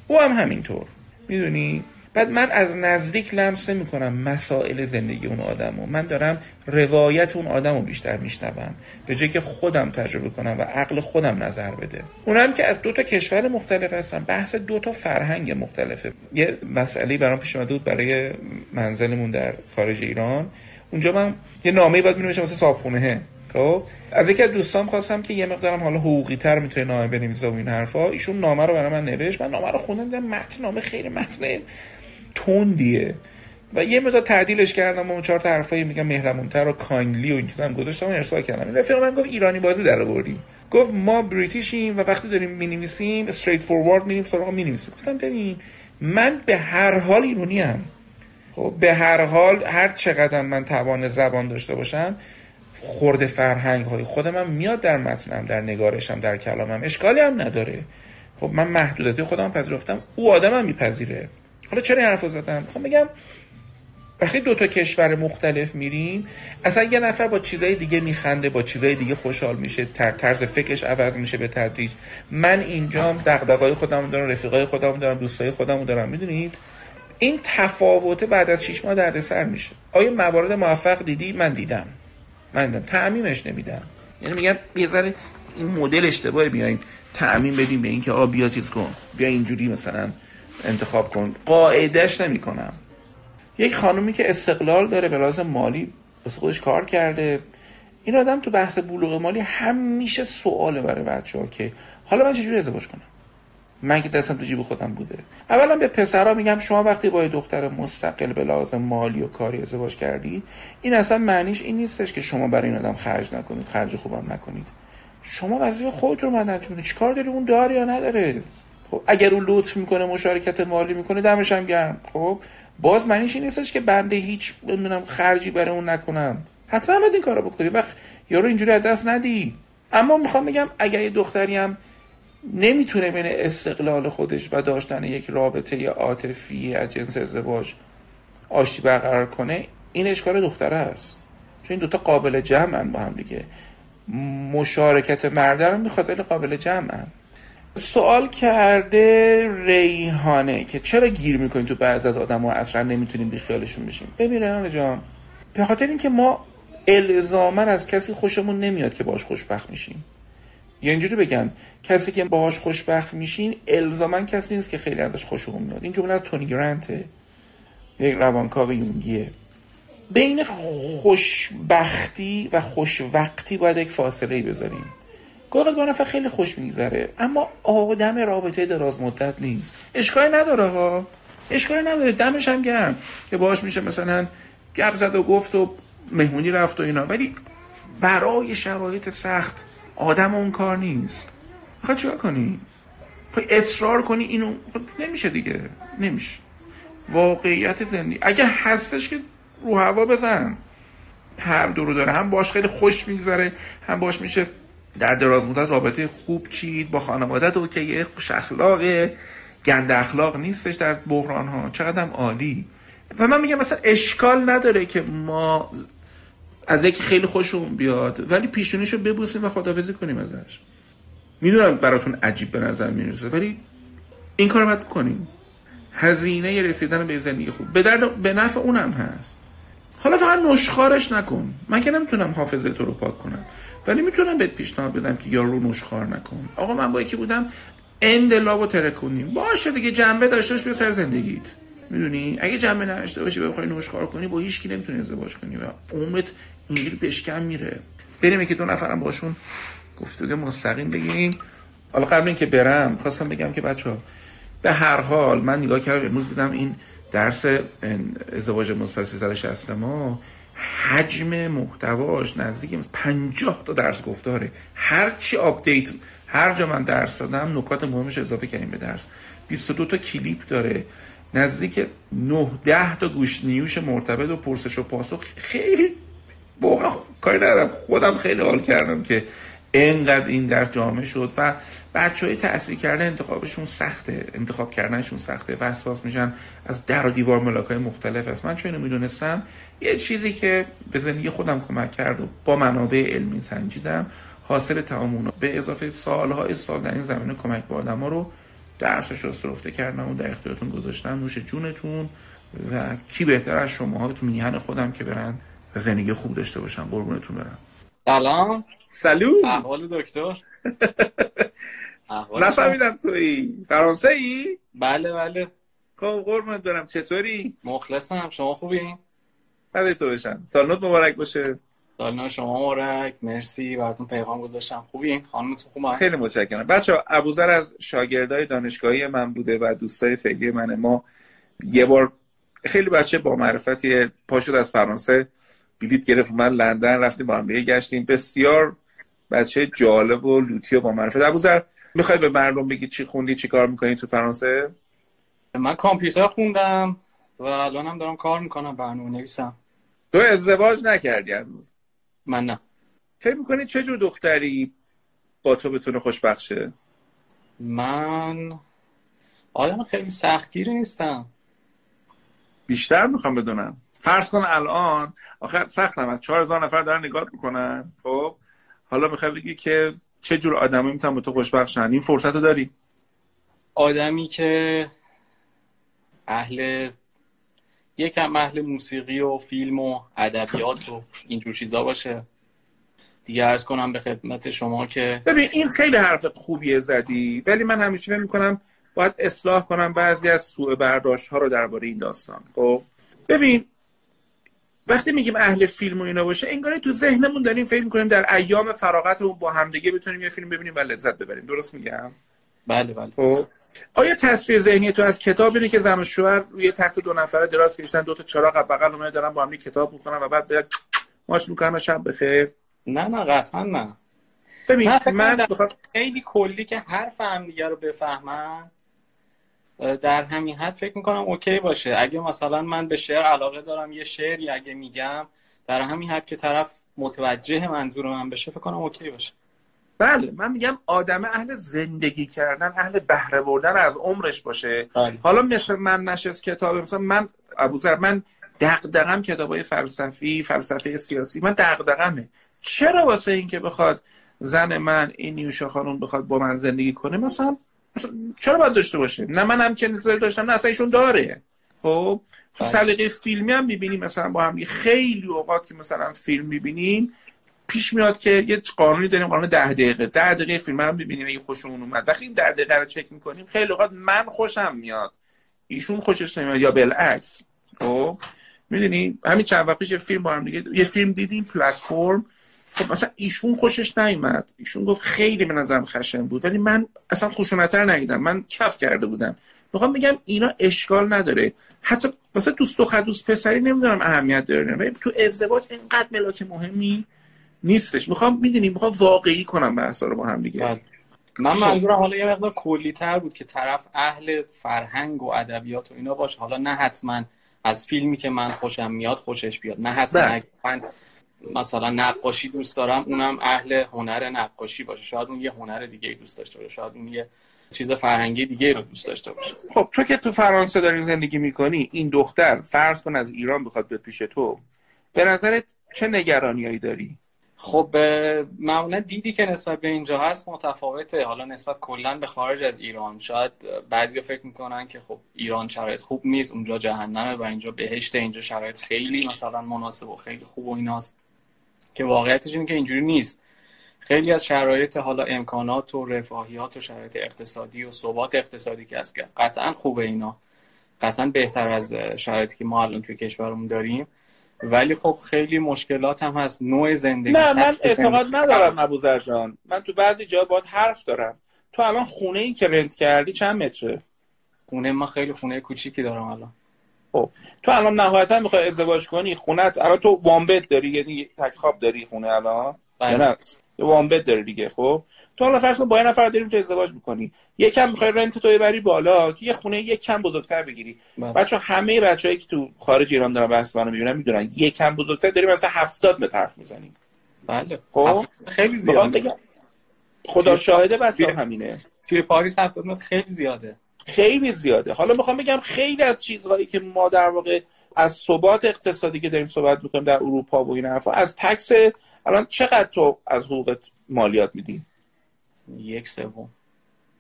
او هم همینطور. می‌دونی؟ بعد من از نزدیک لمس نمی کنم مسائل زندگی اون آدم و من دارم روایت اون آدم رو بیشتر میشنوم. به جایی که خودم تجربه کنم و عقل خودم نظر بده. اونم که از دو تا کشور مختلف هستن. بحث دو تا فرهنگ مختلفه. یه مسئله برام پیش اومده بود برای منزلمون در خارج ایران. اونجا من یه نامه باید می واسه صابخونه خب از یکی از دوستام خواستم که یه مقدارم حالا حقوقی تر می‌تونه نامه بنویسه و این حرفا. ایشون نامه رو برای من نوشت. من نامه رو خوندم دیدم متن نامه خیلی متن تندیه. و یه مقدار تعدیلش کردم و چهار تا حرفایی میگم مهربونتر و کایندلی و این چیزا هم گذاشتم و ارسال کردم. این رفیق من گفت ایرانی بازی در آوردی. گفت ما بریتیشیم و وقتی داریم می‌نویسیم استریت فوروارد میریم سراغ می‌نویسیم. گفتم ببین من به هر حال ایرانی ام خب به هر حال هر چقدر من توان زبان داشته باشم خورده فرهنگ های خودم میاد در متنم در نگارشم در کلامم. اشکالی هم نداره. خب من محدودیت خودم پذیرفتم او آدمم میپذیره. حالا چرا این حرف زدم؟ خب بگم وقتی دو تا کشور مختلف میریم اصلا یه نفر با چیزای دیگه میخنده با چیزای دیگه خوشحال میشه طرز فکرش عوض میشه به تدریج. من اینجام دغدغه‌های خودم دارم رفیقای خودم دارم دوستای خودم دارم می‌دونید؟ این تفاوته بعد از 6 ماه دردسر میشه. آیا موارد موفق دیدی؟ من دیدم. من تعمیمش نمیدم. یعنی میگم یه ذره این مدل اشتباهی بیاین تعمیم بدیم به اینکه آ بیا چیز کن بیا اینجوری مثلا انتخاب کن. قاعدش نمی کنم یک خانومی که استقلال داره به لازم مالی بس خودش کار کرده. این آدم تو بحث بلوغ مالی همیشه سواله برای بچه ها که حالا من چجوری ازدواج کنم؟ من که دستم تو جیب خودم بوده. اولا به پسرها میگم شما وقتی با دختر مستقل به لازم مالی و کاری ازدواج کردی این اصلا معنیش این نیستش که شما برای این آدم خرج نکنید خرج خوبم نکنید. شما وظیفه خودتون رو انجام چیکار داری؟ اون داره یا نداره؟ خب اگر اون لطف می‌کنه مشارکت مالی می‌کنه دمش هم گرم. خب باز معنیش این نیستش که بنده هیچ ببینم خرجی برای اون نکنم. حتما باید این کارو بکنی. وقت یارو اینجوری از دست ندی. اما می‌خوام بگم اگر یه دختری هم نمی‌تونه بین استقلال خودش و داشتن یک رابطه عاطفی از جنس ازدواج آشتی برقرار کنه این اشکال دختره است. چون این دوتا قابل جمعن با هم دیگه. مشارکت مرده رو می‌خواد قابل جمعن. سوال کرده ریحانه که چرا گیر می‌کنیم تو بعض از آدم ها اصلا نمی‌تونیم بیخیالشون بشیم؟ ببین ریحانه جان به خاطر اینکه ما الزاما از کسی خوشمون نمیاد که باش خوشبخت میشیم. یا اینجوری بگم کسی که باهاش خوشبخت میشین الزاما کسی نیست که خیلی ازش خوشمون میاد. این جمله از تونی گرانته یک روانکاو یونگیه. بین خوشبختی و خوشوقتی باید یک فاصله بذاریم. گاهی دو نفر خیلی خوش میگذره اما آدم رابطه دراز مدت نیست. اشکالی نداره ها. اشکالی نداره. دمش هم گرم که باش میشه مثلا گپ زد و گفت و مهمونی رفت و اینا. ولی برای شرایط سخت آدم اون کار نیست. خواهد چیکار کنی؟ خواهی اصرار کنی اینو. خب نمیشه دیگه. نمیشه. واقعیت زندگی. اگه هستش که رو هوا بزن. هر دو رو داره. هم باش خیلی خوش میگذره هم باش میشه در دراز مدت رابطه خوب چید با خانوادت و که یه خوش اخلاق گند اخلاق نیستش در بحران ها چقدر عالی. و من میگم مثلا اشکال نداره که ما از یکی خیلی خوشمون بیاد ولی پیشونیشو ببوسیم و خدافزی کنیم ازش. می‌دونم براتون عجیب به نظر می‌رسه ولی این کار باید کنیم. هزینه رسیدن به زندگی خوب. به درد به نفع اونم هست. حالا فقط نشخارش نکن. من که نمی‌تونم حافظه تو رو پاک کنم. ولی می‌تونم بهت پیشنهاد بدم که یارو نشخار نکن. آقا من با یکی بودم اندلاب و ترکونیم باشه دیگه جنبه داشتهش به سر زندگیت. می‌دونی؟ اگه جنبه نداشته باشی بخوای نوشخار کنی با هیچ کی نمی‌تونی ازدواج کنی و عمرت اینجوری بشکم میره. بریم که دو نفرم باشون گفتگو مستقیم بگیم. حالا قبل اینکه برم خواستم بگم که بچه ها به هر حال من نگاه کردم امروز دیدم این درس ازدواج مثبت 360 ما حجم محتواش نزدیک 50 تا درس گفتاره. هر چی آپدیت هر جا من درس دادم نکات مهمش اضافه کردیم به درس. 22 تا کلیپ داره. نزدیک 9 10 تا گوش نیوش مرتبط و پرسش و پاسخ خیلی واقعا کاری ندارم. خودم خیلی حال کردم که انقدر این در جامعه شد و بچه های تأثیر کرده انتخابشون سخته. انتخاب کردنشون سخته. وسواس میشن از در و دیوار ملاک های مختلف است. من چون می‌دونستم یه چیزی که به زندگی خودم کمک کرد و با منابع علمی سنجیدم حاصل تمام به اضافه سالهای سال در این زمینه کمک به آدم رو درسش رو سرفته کردم و در اختیارتون گذاشتم. نوش جونتون و کی بهتر از شما ها تو میهن خودم که برن و زندگی خوب داشته باشن. قربونتون برم. سلام. سلو احوال دکتر. نفهمیدم توی فرانسه ای؟ بله بله. خب قربونت برم. چطوری؟ مخلصم. شما خوبی؟ بله تو بشن. سالنوت مبارک باشه. سالنوت شما مبارک. مرسی. براتون پیغام گذاشتم. خوبی؟ خانمتون خوبه؟ خیلی متشکرم. بچه ابوذر از شاگردای دانشگاهی من بوده و دوستای فعلی من. ما یه بار خیلی بچه با معرفتی پاشد از فرانسه. بلیت گرفت من لندن رفتیم با هم گشتیم. بسیار بچه جالب و لوتی و با معرفت. ابوذر می‌خوای به مردم بگی چی خوندی چی کار می‌کنی تو فرانسه؟ من کامپیوتر خوندم و الانم دارم کار می‌کنم برنامه نویسم تو ازدواج نکردی هنوز من نه. فکر می‌کنی چه جور دختری با تو بتونه خوشبخشه؟ من آدم خیلی سختگیری نیستم. بیشتر می‌خوام بدونم. فرض کن الان آخر سختم از چهار هزار نفر دارن نگاه می‌کنن خب؟ حالا می‌خوای بگی که چه جور آدمی می‌تونن با تو خوشبخشن؟ این فرصت رو داری؟ آدمی که اهل یکم اهل موسیقی و فیلم و ادبیات و اینجور چیزا باشه. دیگه ارز کنم به خدمت شما که ببین این خیلی حرف خوبیه زدی ولی من همیشه فکر می‌کنم باید اصلاح کنم بعضی از سوء برداشت ها رو درباره این داستان خب؟ ببین وقتی میگیم اهل فیلم و اینا باشه انگار تو ذهنمون داریم فکر می‌کنیم در ایام فراغتمون با همدیگه بتونیم یه فیلم ببینیم و لذت ببریم. درست میگم؟ بله بله. خب؟ آیا تصویر ذهنی تو از کتاب اینه که زن و شوهر روی تخت دو نفره دراز کشیدن دو تا چراغ بغل اومده دارن با هم کتاب می‌خونن و بعد بیاد ماچ می‌کنن شب بخیر؟ نه نه قطعا نه. ببین من بخواد... خیلی کلی که حرف هم دیگه رو بفهمن در همین حد فکر می‌کنم اوکی باشه. اگه مثلا من به شعر علاقه دارم یه شعری اگه میگم در همین حد که طرف متوجه منظور من بشه فکر کنم اوکی باشه. بله من میگم آدم اهل زندگی کردن اهل بهره بردن از عمرش باشه. بله. حالا مثل من نشست کتاب مثلا من ابوذر من دغدغم کتابای فلسفی فلسفه سیاسی من دغدغمه. چرا واسه اینکه بخواد زن من این نیوشا خانم بخواد با من زندگی کنه مثلا چرا باید داشته باشه؟ نه من هم چنین داشتم نه اصلا ایشون داره. خب تو سلیقه فیلمی هم می‌بینیم مثلا با هم خیلی اوقات که مثلا فیلم می‌بینیم پیش میاد که یه قانونی داریم قانون ده دقیقه. ده دقیقه فیلم هم ببینیم اگه خوشمون اومد. وقتی این ده دقیقه رو چک می‌کنیم خیلی اوقات من خوشم میاد. ایشون خوشش نمیاد یا بالعکس. خب؟ می‌دونی؟ همین چند وقت پیش فیلم با هم دیگه یه فیلم دیدیم پلتفرم. خب مثلا ایشون خوشش نیومد. ایشون گفت خیلی به نظرم خشن بود. ولی من اصلا خشونتر نگیدم. من کف کرده بودم. می‌خوام بگم اینا اشکال نداره. حتی مثلا دوست دختر دوست پسری نمی‌دونم اهمیت داره تو ازدواج اینقدر ملاک مهمی نیستش. می‌خوام می‌دونی می‌خوام واقعی کنم بحثا رو با هم دیگه. بله. من منظورم حالا یه مقدار کلی تر بود که طرف اهل فرهنگ و ادبیات و اینا باشه. حالا نه حتما از فیلمی که من خوشم میاد خوشش بیاد. نه حتما بله. من مثلا نقاشی دوست دارم اونم اهل هنر نقاشی باشه. شاید اون یه هنر دیگه دوست داشته باشه. شاید اون یه چیز فرهنگی دیگه رو دوست داشته باشه. خب تو که تو فرانسه داری زندگی می‌کنی این دختر فرض کن از ایران بخواد به پیش تو به نظرت چه نگرانیایی داری؟ خب معمولا دیدی که نسبت به اینجا هست متفاوته. حالا نسبت کلا به خارج از ایران شاید بعضی فکر می‌کنن که خب ایران شرایط خوب نیست اونجا جهنمه و اینجا بهشت اینجا شرایط خیلی مثلا مناسب و خیلی خوب و ایناست که واقعیتش اینه که اینجوری نیست. خیلی از شرایط حالا امکانات و رفاهیات و شرایط اقتصادی و ثبات اقتصادی که هست قطعا خوبه اینا. قطعا بهتر از شرایطی که ما الان توی کشورمون داریم. ولی خب خیلی مشکلات هم هست. نوع زندگی نه من اعتقاد ندارم ابوذر جان. من تو بعضی جا باید حرف دارم. تو الان خونه ای که رنت کردی چند متره؟ خونه ما خیلی خونه کوچیکی دارم الان. خب. تو الان نهایتا می‌خوای ازدواج کنی خونه الان تو وامبت داری یعنی تک خواب داری خونه الان؟ بله. نه؟ یه وامبت داری دیگه خب. تو حالا فرض با یه نفر داریم تو ازدواج می‌کنی. یکم می‌خوای رنت تو ببری بالا که یه خونه یکم بزرگتر بگیری. بچه همه بچه‌ای که تو خارج ایران دارن بحث منو می‌بینن می‌دونن یکم بزرگتر داریم مثلا 70 متر حرف می‌زنیم. بله. خب؟ خیلی زیاده. بگم خدا شاهده بچه همینه. توی پاریس 70 متر خیلی زیاده. خیلی زیاده. حالا می‌خوام بگم خیلی از چیزهایی که ما در واقع از ثبات اقتصادی که داریم صحبت می‌کنیم در اروپا و این حرفا از تکس الان چقدر تو از حقوقت مالیات میدی؟ یک سوم.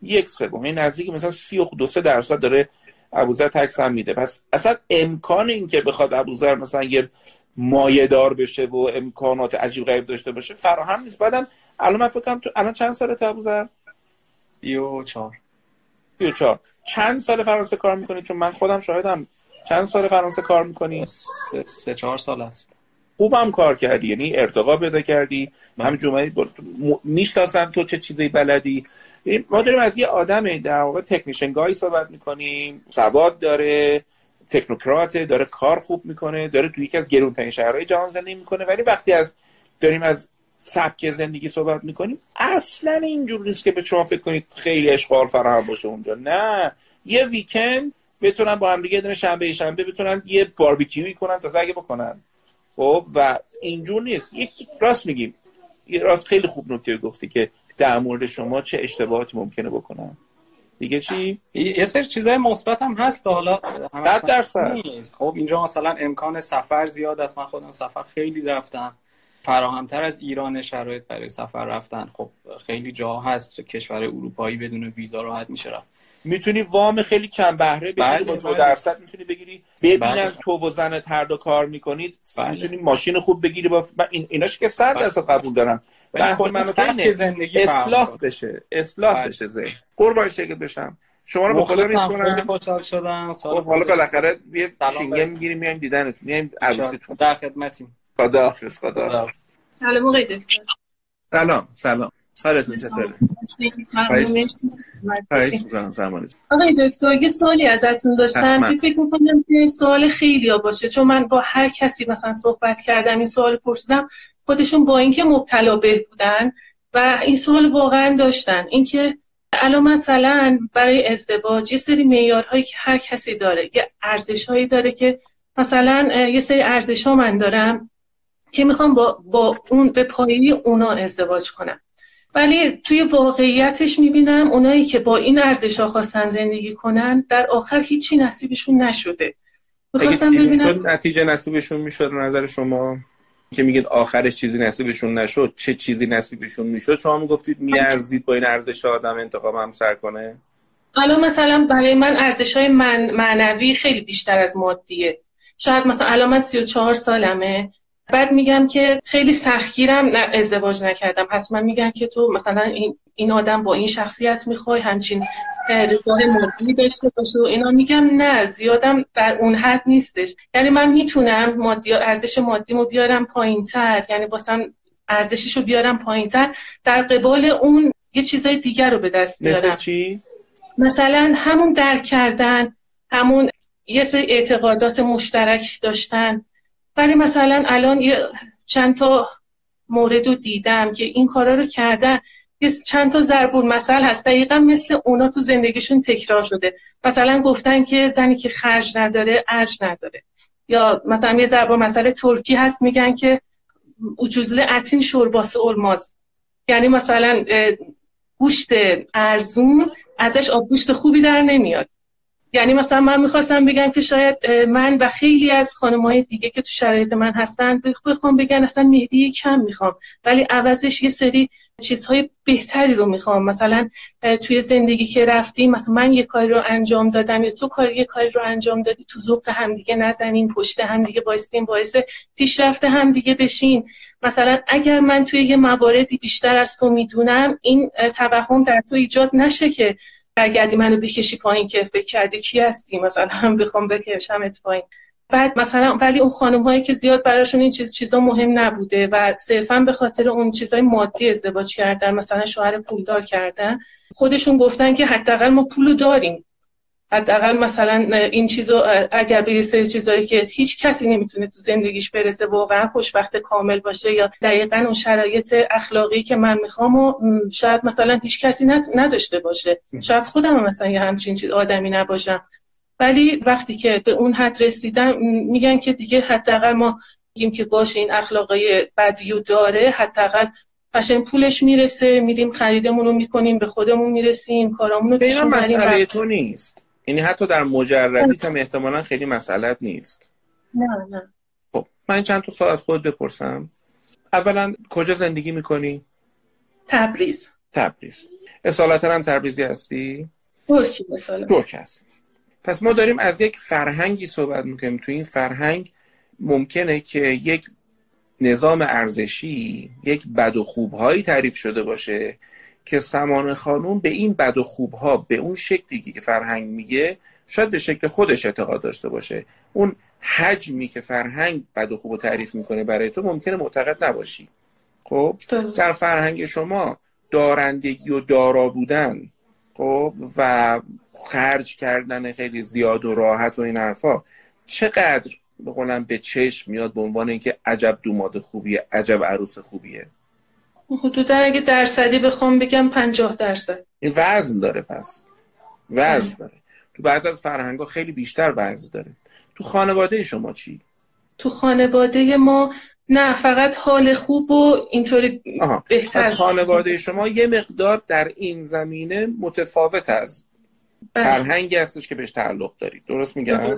یک سوم. این نزدیک مثلا سی و دو سه درصد داره ابوذر تکس هم میده. پس اصلا امکان این که بخواد ابوذر مثلا یه مایه دار بشه و امکانات عجیب غریب داشته باشه فراهم نیست. بعدم الان من فکر کنم تو الان چند سالته ابوذر؟ سی و چهار. 34 چند سال فرانسه کار می‌کنی؟ چون من خودم شاهدم. چند سال فرانسه کار می‌کنی؟ سه, سه چهار سال است. خوبم کار کردی یعنی ارتقا پیدا کردی. همین جمعه می‌شناسم تو چه چیزی بلدی. ما داریم از یه آدم در واقع تکنیشن گای صحبت می‌کنیم سواد داره تکنوکراته داره کار خوب می‌کنه داره توی یکی از گرونترین شهرهای جهان زندگی می‌کنه. ولی وقتی از داریم از سبک زندگی صحبت می‌کنیم اصلا اینجور نیست که به شما فکر کنید خیلی اشغال فراهم باشه اونجا. نه. یه ویکند بتونن با هم دیگه شنبه شنبه بتونن یه باربیکیوی کنن تا اگه بکنن. خب و اینجور نیست. یک راست میگیم. راست خیلی خوب نکته گفتی که در مورد شما چه اشتباهاتی ممکنه بکنن. دیگه چی؟ یه سری چیزای مثبت هم هست حالا. صد درصد. نیست. خب اینجا مثلا امکان سفر زیاد است. من خودم سفر خیلی رفتم. فراهمتر از ایران شرایط برای سفر رفتن. خب خیلی جا هست. کشور اروپایی بدون ویزا راحت میشه رفت. می‌تونی وام خیلی کم بهره بگیری بله، با دو بله. درصد می‌تونی بگیری ببینن بله. تو و زنت هر دو کار می‌کنید بله. می‌تونی ماشین خوب بگیری با من این ایناش که صد بله. درصد قبول دارم بحث کلا من. زندگی اصلاح. بشه اصلاح بله. بشه ذهن قربان شکل بشم شما رو به خدا خیلی کنم خوشحال شدم سال خب حالا. بالاخره یه شینگه. می‌گیریم میایم دیدنتون میایم عروسیتون در خدمتیم خدا حافظ خدا حافظ. سلام سلام حالتون چطوره؟ آقای دکتر یه سوالی ازتون داشتم. که فکر می‌کنم که سوال خیلی ها باشه چون من با هر کسی مثلا صحبت کردم این سوال پرسیدم خودشون با اینکه مبتلا به بودن و این سوال واقعا داشتن. اینکه الان مثلا برای ازدواج یه سری معیارهایی که هر کسی داره یه ارزشهایی داره که مثلا یه سری ارزش ها من دارم که می‌خوام با, با اون به پایه اونا ازدواج کنم. ولی توی واقعیتش می‌بینم اونایی که با این ارزش ها خواستن زندگی کنن در آخر هیچی نصیبشون نشده. می‌خواستم ببینم نتیجه نصیبشون می‌شد نظر شما؟ که میگید آخرش چیزی نصیبشون نشد چه چیزی نصیبشون می‌شد؟ شما می‌گفتید میارزید با این ارزش آدم انتخاب همسر کنه؟ الان مثلا برای من ارزش های من معنوی خیلی بیشتر از مادیه. شاید مثلا الان من 34 سالمه. بعد میگم که خیلی سختگیرم ازدواج نکردم. حتما میگن که تو مثلا این, این آدم با این شخصیت می‌خوای همچین اه، رضای مادی داشته باشه و اینا. میگم نه زیادم در اون حد نیستش. یعنی من می‌تونم مادی ارزش مادیمو بیارم پایینتر. یعنی واسم ارزشش رو بیارم پایینتر. در قبال اون یه چیزای دیگر رو به دست بیارم. مثل چی؟ مثلا همون درک کردن همون یه سری اعتقادات مشترک داشتن. ولی مثلا الان یه چند تا مورد رو دیدم که این کارا رو کردن. یه چند تا ضربون مثل هست. دقیقا مثل اونا تو زندگیشون تکرار شده. مثلا گفتن که زنی که خرج نداره ارج نداره. یا مثلا یه ضربون مثل ترکی هست میگن که ucuzlu اتین شورباس الماز یعنی مثلا گوشت ارزون ازش آبگوشت خوبی در نمیاد. یعنی مثلا من می‌خواستم بگم که شاید من و خیلی از خانمهای دیگه که تو شرایط من هستن بخ- بخوام بگن اصلا مهدی کم می‌خوام ولی عوضش یه سری چیزهای بهتری رو می‌خوام. مثلا توی زندگی که رفتیم مثلا من یه کاری رو انجام دادم یا تو کاری یه کاری رو انجام دادی تو ذوق همدیگه نزنیم پشت همدیگه بایستیم باعث پیشرفت همدیگه بشین مثلا اگر من توی یه مواردی بیشتر از تو می‌دونم این توهم در تو ایجاد نشه که برگردی منو بکشی پایین که فکر کردی کی هستی؟ مثلا هم بخوام بکشمت پایین. بعد مثلا ولی اون خانم هایی که زیاد براشون این چیز چیزا مهم نبوده و صرفا به خاطر اون چیزای مادی ازدواج کردن مثلا شوهر پولدار کردن خودشون گفتن که حداقل ما پولو داریم. حداقل مثلا این چیزو اگر به سری چیزایی که هیچ کسی نمی‌تونه تو زندگیش برسه واقعا خوشبخت کامل باشه یا دقیقا اون شرایط اخلاقی که من می‌خوام و شاید مثلا هیچ کسی نداشته باشه. شاید خودم مثلا یه همچین چیز آدمی نباشم. ولی وقتی که به اون حد رسیدم میگن که دیگه حداقل ما میگیم که باشه این اخلاقای بدیو داره. حداقل قشنگ پولش می‌رسه میریم خریدمون رو می‌کنیم به خودمون می‌رسیم کارامون رو مسئله تو نیست. یعنی حتی در مجردی هم احتمالا خیلی مسئلت نیست. نه نه. خب من چند تا سوال از خود بپرسم. اولا کجا زندگی می‌کنی؟ تبریز. تبریز. اصالتا هم تبریزی هستی؟ ترکی ترک هستی. پس ما داریم از یک فرهنگی صحبت می‌کنیم. تو این فرهنگ ممکنه که یک نظام ارزشی یک بد و خوبهایی تعریف شده باشه. که سمان خانوم به این بد و خوبها به اون شکلی که فرهنگ میگه شاید به شکل خودش اعتقاد داشته باشه. اون حجمی که فرهنگ بد و خوب تعریف می‌کنه برای تو ممکنه معتقد نباشی. خب؟ در فرهنگ شما دارندگی و دارا بودن خب؟ و خرج کردن خیلی زیاد و راحت و این حرفا چقدر بقولم به چشم میاد به عنوان اینکه عجب دوماد خوبیه عجب عروس خوبیه؟ حدودا اگه درصدی بخوام بگم پنجاه درصد. این وزن داره پس. وزن داره. تو بعض از فرهنگ خیلی بیشتر وزن داره. تو خانواده شما چی؟ تو خانواده ما نه فقط حال خوب و اینطوری بهتر. از خانواده شما یه مقدار در این زمینه متفاوت از بله. فرهنگی هستش که بهش تعلق دارید درست میگم؟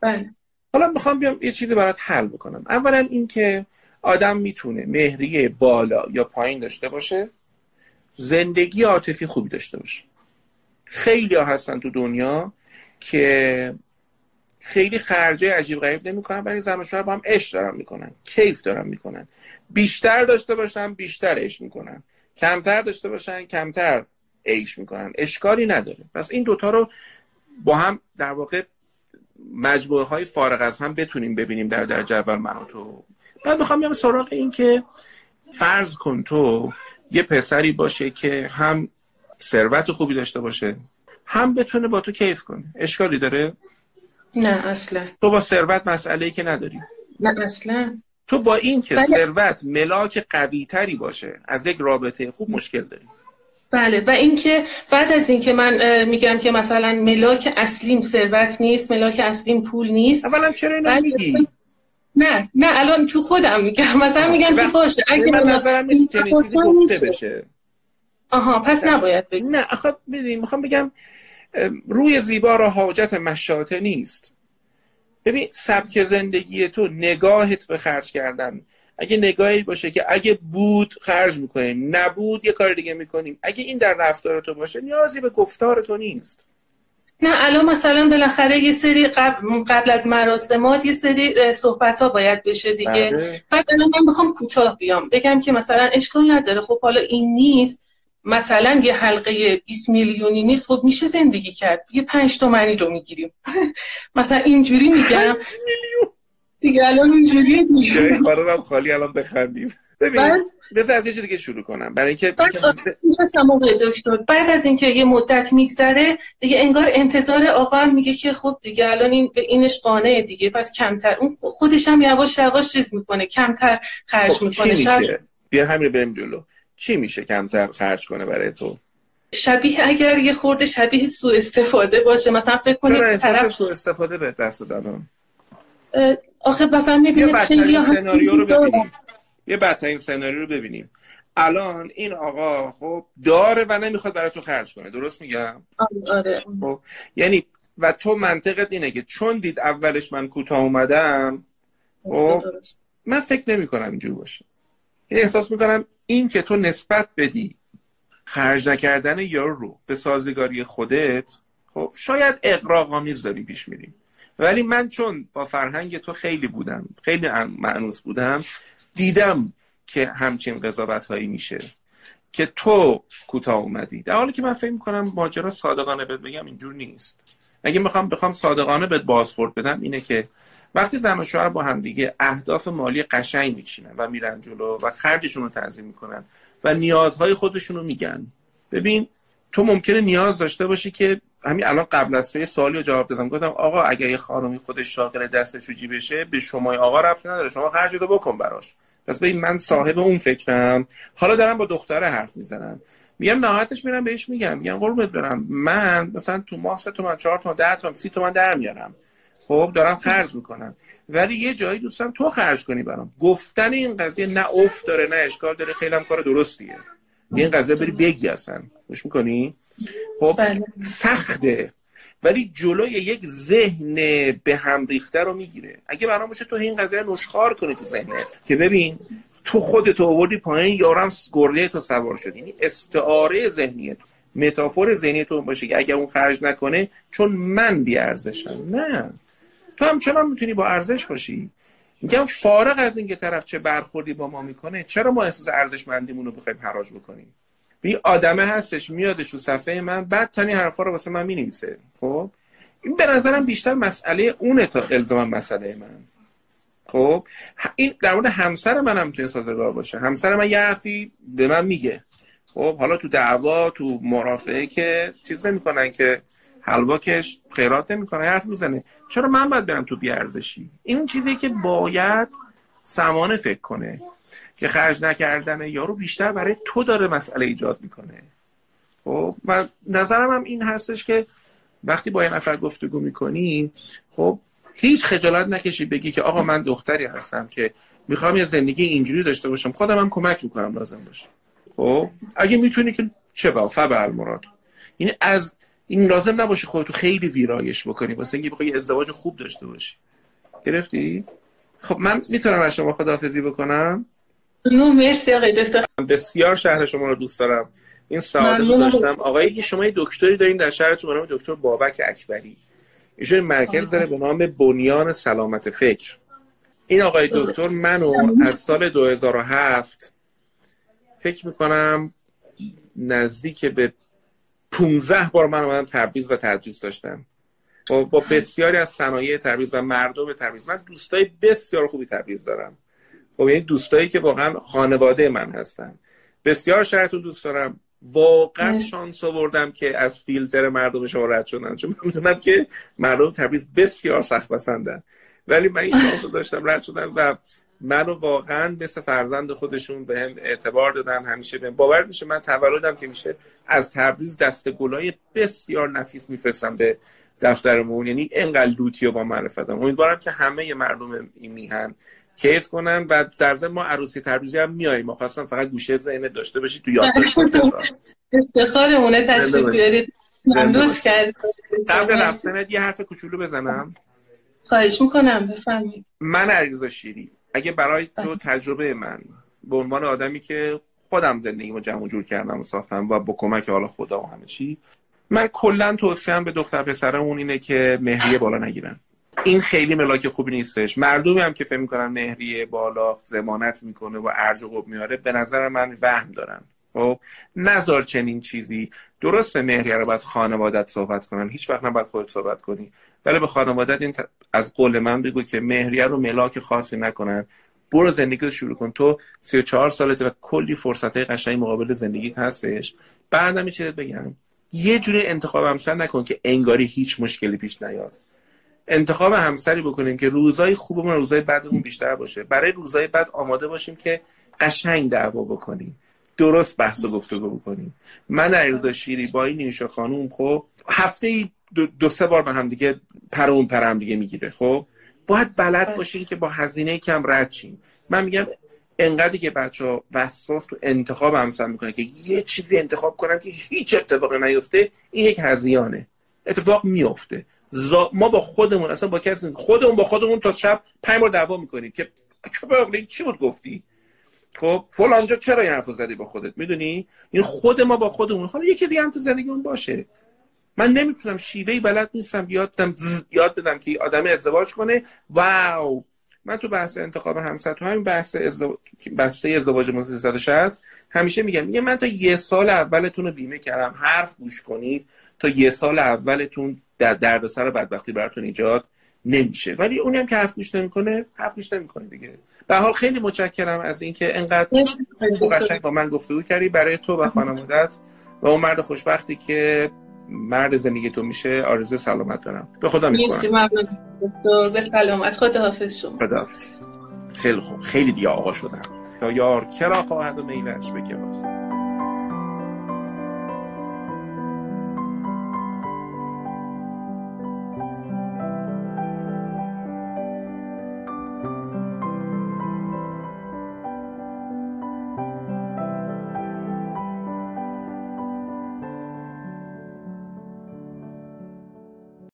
بله. حالا می‌خوام بیام یه چیزی برات حل بکنم. اولا اینکه آدم می‌تونه مهریه بالا یا پایین داشته باشه زندگی عاطفی خوبی داشته باشه. خیلی ها هستن تو دنیا که خیلی خرجه عجیب غریب نمی‌کنن برای زن شوهر با هم عشق دارن می‌کنن کیف دارن می‌کنن. بیشتر داشته باشن بیشتر عشق می‌کنن. کمتر داشته باشن کمتر عیش می‌کنن. اشکالی نداره. پس این دوتا رو با هم در واقع مجموعه های فارغ از هم بتونیم ببینیم در درجه اول من و تو. بعد می‌خوام بیام سراغ این که فرض کن تو یه پسری باشه که هم ثروت خوبی داشته باشه هم بتونه با تو کیف کنه. اشکالی داره؟ نه اصلا. تو با ثروت مسئله ای که نداری. نه اصلا. تو با این که بله. ثروت ملاک قوی تری باشه از یک رابطه خوب مشکل داری. بله و اینکه بعد از اینکه من میگم که مثلا ملاک اصلیم ثروت نیست ملاک اصلیم پول نیست اولا چرا اینو میگی نه نه الان تو خودم میگم. مثلا میگم که باشه. اگه من نظرم نیست چنین چیزی گفته بشه. آها پس نباید بگی. نه آخه می‌خوام بگم روی زیبا را حاجت مشاته نیست. ببین سبک زندگی تو نگاهت به خرج کردن. اگه نگاهی باشه که اگه بود خرج می‌کنیم. نبود یه کار دیگه می‌کنیم. اگه این در رفتار تو باشه نیازی به گفتار تو نیست. نه الان مثلا بالاخره یه سری قبل, قبل از مراسمات یه سری صحبت ها باید بشه دیگه. بله. بعد الان من می‌خوام کوتاه بیام. بگم که مثلا اشکال نداره. خب حالا این نیست. مثلا یه حلقه 20 میلیونی نیست. خب میشه زندگی کرد. یه پنج تومنی رو می‌گیریم. مثلا اینجوری میگم. دیگه الان اینجوریه دیگه. خالی الان بخندیم. ببین بذار از دیگه شروع کنم. برای اینکه بعد دکتر. بعد از اینکه یه مدت میگذره دیگه انگار انتظار آقا هم میگه که خب دیگه الان این به اینش قانعه دیگه. پس کمتر اون خودش هم یواش یواش چیز می‌کنه. کمتر خرج خب می‌کنه. شب... بیا همین بریم جلو. چی میشه کمتر خرج کنه برای تو؟ شبیه اگر یه خورده شبیه سوء استفاده باشه. مثلا فکر کنید طرف سوء استفاده به دست دادن آخه مثلا می‌بینید خیلی سناریو رو ببینیم. یه بدترین سناریو رو ببینیم. الان این آقا خب داره و نمی‌خواد برای تو خرج کنه. درست میگم؟ آره خب یعنی و تو منطقت اینه که چون دید اولش من کوتاه اومدم خب من فکر نمی کنم اینجور باشه. این یعنی احساس می‌کنم این که تو نسبت بدی خرج نکردن یارو رو به سازگاری خودت خب شاید اقراق‌آمیز داریم پیش میریم ولی من چون با فرهنگ تو خیلی بودم خیلی معنوس بودم دیدم که همچین قضاوت هایی میشه که تو کوتاه اومدی. در حالی که من فکر می‌کنم ماجرا صادقانه بهت بگم اینجور نیست. اگه می‌خوام بخوام صادقانه بهت بازخورد بدم اینه که وقتی زن و شوهر با هم دیگه اهداف مالی قشنگ میچینن و میرن جلو و خرجشون رو تنظیم می‌کنن و نیازهای خودشون رو میگن. ببین تو ممکنه نیاز داشته باشی که همین الان قبل از تو سوالی رو جواب دادم گفتم آقا اگر یه خانمی خودش شاغل دستش رو جیبشه به شما آقا ربطی نداره. شما خرج رو بکن براش. پس ببین من صاحب اون فکرم. حالا دارم با دختره حرف می‌زنم. میگم نهایتش میرم بهش میگم. میگم قربونت برم. من مثلا تو ماه سه تومن چهار تومن ده تومن سی تومن در میارم. خب دارم خرج می‌کنم. ولی یه جایی دوستم تو خرج کنی برام. گفتن این قضیه نه افت داره نه اشکال داره. خیلی هم کار درستیه. این قضیه بری بگی اصلا. خوش می‌کنی؟ خب بله. سخته. ولی جلوی یک ذهن به هم ریخته رو می‌گیره. اگه برام باشه تو این قضیه نشخار کنی تو ذهنت. که ببین تو خودت آوردی پایین یارم گرده تو سوار شد. یعنی استعاره ذهنی تو متافور ذهنی تو باشه که اگر اون خرج نکنه چون من بی ارزشم نه. تو همچنان می‌تونی با ارزش باشی. میگم فارغ از اینکه طرف چه برخوردی با ما می‌کنه چرا ما احساس ارزشمندیمون رو بخوایم حراج بکنیم؟ این آدمه هستش میادش رو صفحه من بعد تنی حرفا رو واسه من می‌نویسه. خب؟ این به نظرم بیشتر مسئله اونه تا الزاما مسئله من. خب؟ این در مورد همسر من هم می‌تونه صادقانه باشه. همسر من یه حرفی به من میگه. خب؟ حالا تو دعوا تو مرافعه که چیز نمی‌کنن که حلوا کش خیرات نمی‌کنه حرف می‌زنه. چرا من باید برم تو بیاردشی این چیزی که باید سمانه فکر کنه که خرج نکردن یارو بیشتر برای تو داره مسئله ایجاد می‌کنه. خب من نظرم هم این هستش که وقتی با یه نفر گفتگو می‌کنی خب هیچ خجالت نکشی بگی که آقا من دختری هستم که می‌خوام یه زندگی اینجوری داشته باشم. خودم هم کمک می‌کنم لازم باشه. خب اگه می‌تونی که چه با فبر مراد. این از این لازم نباشه خودتو خیلی ویرایش بکنی. واسه اینکه بخوای ازدواج خوب داشته باشی. گرفتی؟ خب من می‌تونم از شما خداحافظی بکنم. مرسی آقای دکتر. بسیار شهر شما رو دوست دارم. این سعادت رو داشتم. آقای شما یه دکتری دارین در شهرتون به نام دکتر بابک اکبری. ایشون مرکز داره به نام بنیان سلامت فکر. این آقای دکتر منو از سال 2007 فکر می‌کنم نزدیک به 15 بار من اومدم تبریز و تدریس داشتم. با, با بسیاری از صنایع تبریز و مردم تبریز. من دوستای بسیار خوبی تبریز دارم. خب یعنی دوستایی که واقعا خانواده من هستن. بسیار شهرتون دوست دارم. واقعا شانس آوردم که از فیلتر مردم شما رد شدم. چون من می‌دونم که مردم تبریز بسیار سخت پسندن ولی من این شانس رو داشتم رد شدم و منو واقعا مثل فرزند خودشون به هم اعتبار دادن همیشه به باور میشه. من تولدم که میشه از تبریز دست گلای بسیار نفیس میفرستم به دفترمون. یعنی انقدر لوتی و با معرفتم. امیدوارم که همه مردم این میهن کیف کنن و در ضمن ما عروسی تبریزی هم میاییم ما خواستم فقط گوشه ذهن داشته باشید تو یادداشت افتخارمونه تشریف بیارید. کرد قبل رفتنت یه حرف کوچولو بزنم. خواهش می‌کنم. بفرمایید. من علیرضا شیری. اگه برای تو بله. تجربه من به عنوان آدمی که خودم زندگیمو جمع جور کردم و ساختم و با کمک حالا خدا و همه چی من کلا توصیهم به دختر پسرمون اینه که مهریه بالا نگیرن. این خیلی ملاک خوبی نیستش. مردمی هم که فکر می‌کنن مهریه بالا زمانت می‌کنه و ارج و میاره به نظر من وهم دارن. خب نظر چنین چیزی. درست مهریه رو باید خانوادت صحبت کنن. هیچ وقت نباید خودت صحبت کنی. ولی به خانوادت این از قول من بگو که مهریه رو ملاک خاصی نکنن. برو زندگی رو شروع کن. تو 34 سالته و کلی فرصت های قشنگ مقابل زندگی هستش. بعدم چیزی بگم. یه جوری انتخاب همسر نکن که انگاری هیچ مشکلی پیش نیاد. انتخاب همسری بکنیم که روزای خوبمون روزای بدمون بیشتر باشه. برای روزای بد آماده باشیم که قشنگ دعوا بکنیم. درست بحث و گفتگو بکنیم من علیرضا شیری با این نیوشا خانوم خب هفته ای دو, دو سه بار به هم دیگه پر اون پر هم دیگه می‌گیره خب. باید بلد. باشین که با هزینه کم رد چیم من میگم انقدری که بچه ها وسواس تو انتخاب همسر می‌کنن که یه چیزی انتخاب کنن که هیچ اتفاقی نیفته این یک هزیانه اتفاق میفته ما با خودمون اصلا با کسی خودمون با خودمون تا شب پنج بار دعوا می‌کنیم که چی بود گفتی؟ خب فلانجا چرا این حرفو زدی با خودت؟ می‌دونی؟ این خود ما با خودمون. حالا یکی دیگه هم تو زندگیمون باشه. من نمی‌تونم شیوهی بلد نیستم. یاد بدم یاد بدم که آدم ازدواج کنه. واو! من تو بحث انتخاب همسر تو همین بحث ازدواج بحث ازدواج هست همیشه میگم میگم من تا یه سال اولتون رو بیمه کردم. حرف گوش کنید. تا یه سال اولتون در دردسر بدبختی براتون ایجاد نمیشه. ولی اونی که حرف گوش نمی‌کنه حرف گوش نمی‌کنه دیگه. به حال خیلی متشکرم از اینکه انقدر قشنگ با من گفتگو کردی برای تو و خانوادت. و اون مرد خوشبختی که مرد زندگی تو میشه آرزو سلامت دارم. به خدا میسپارم دکتر به سلامت. خدا حافظ شما خیلی خوب. خیلی دیگه آقا شدم. تا یار کرا خواهد و میلش باز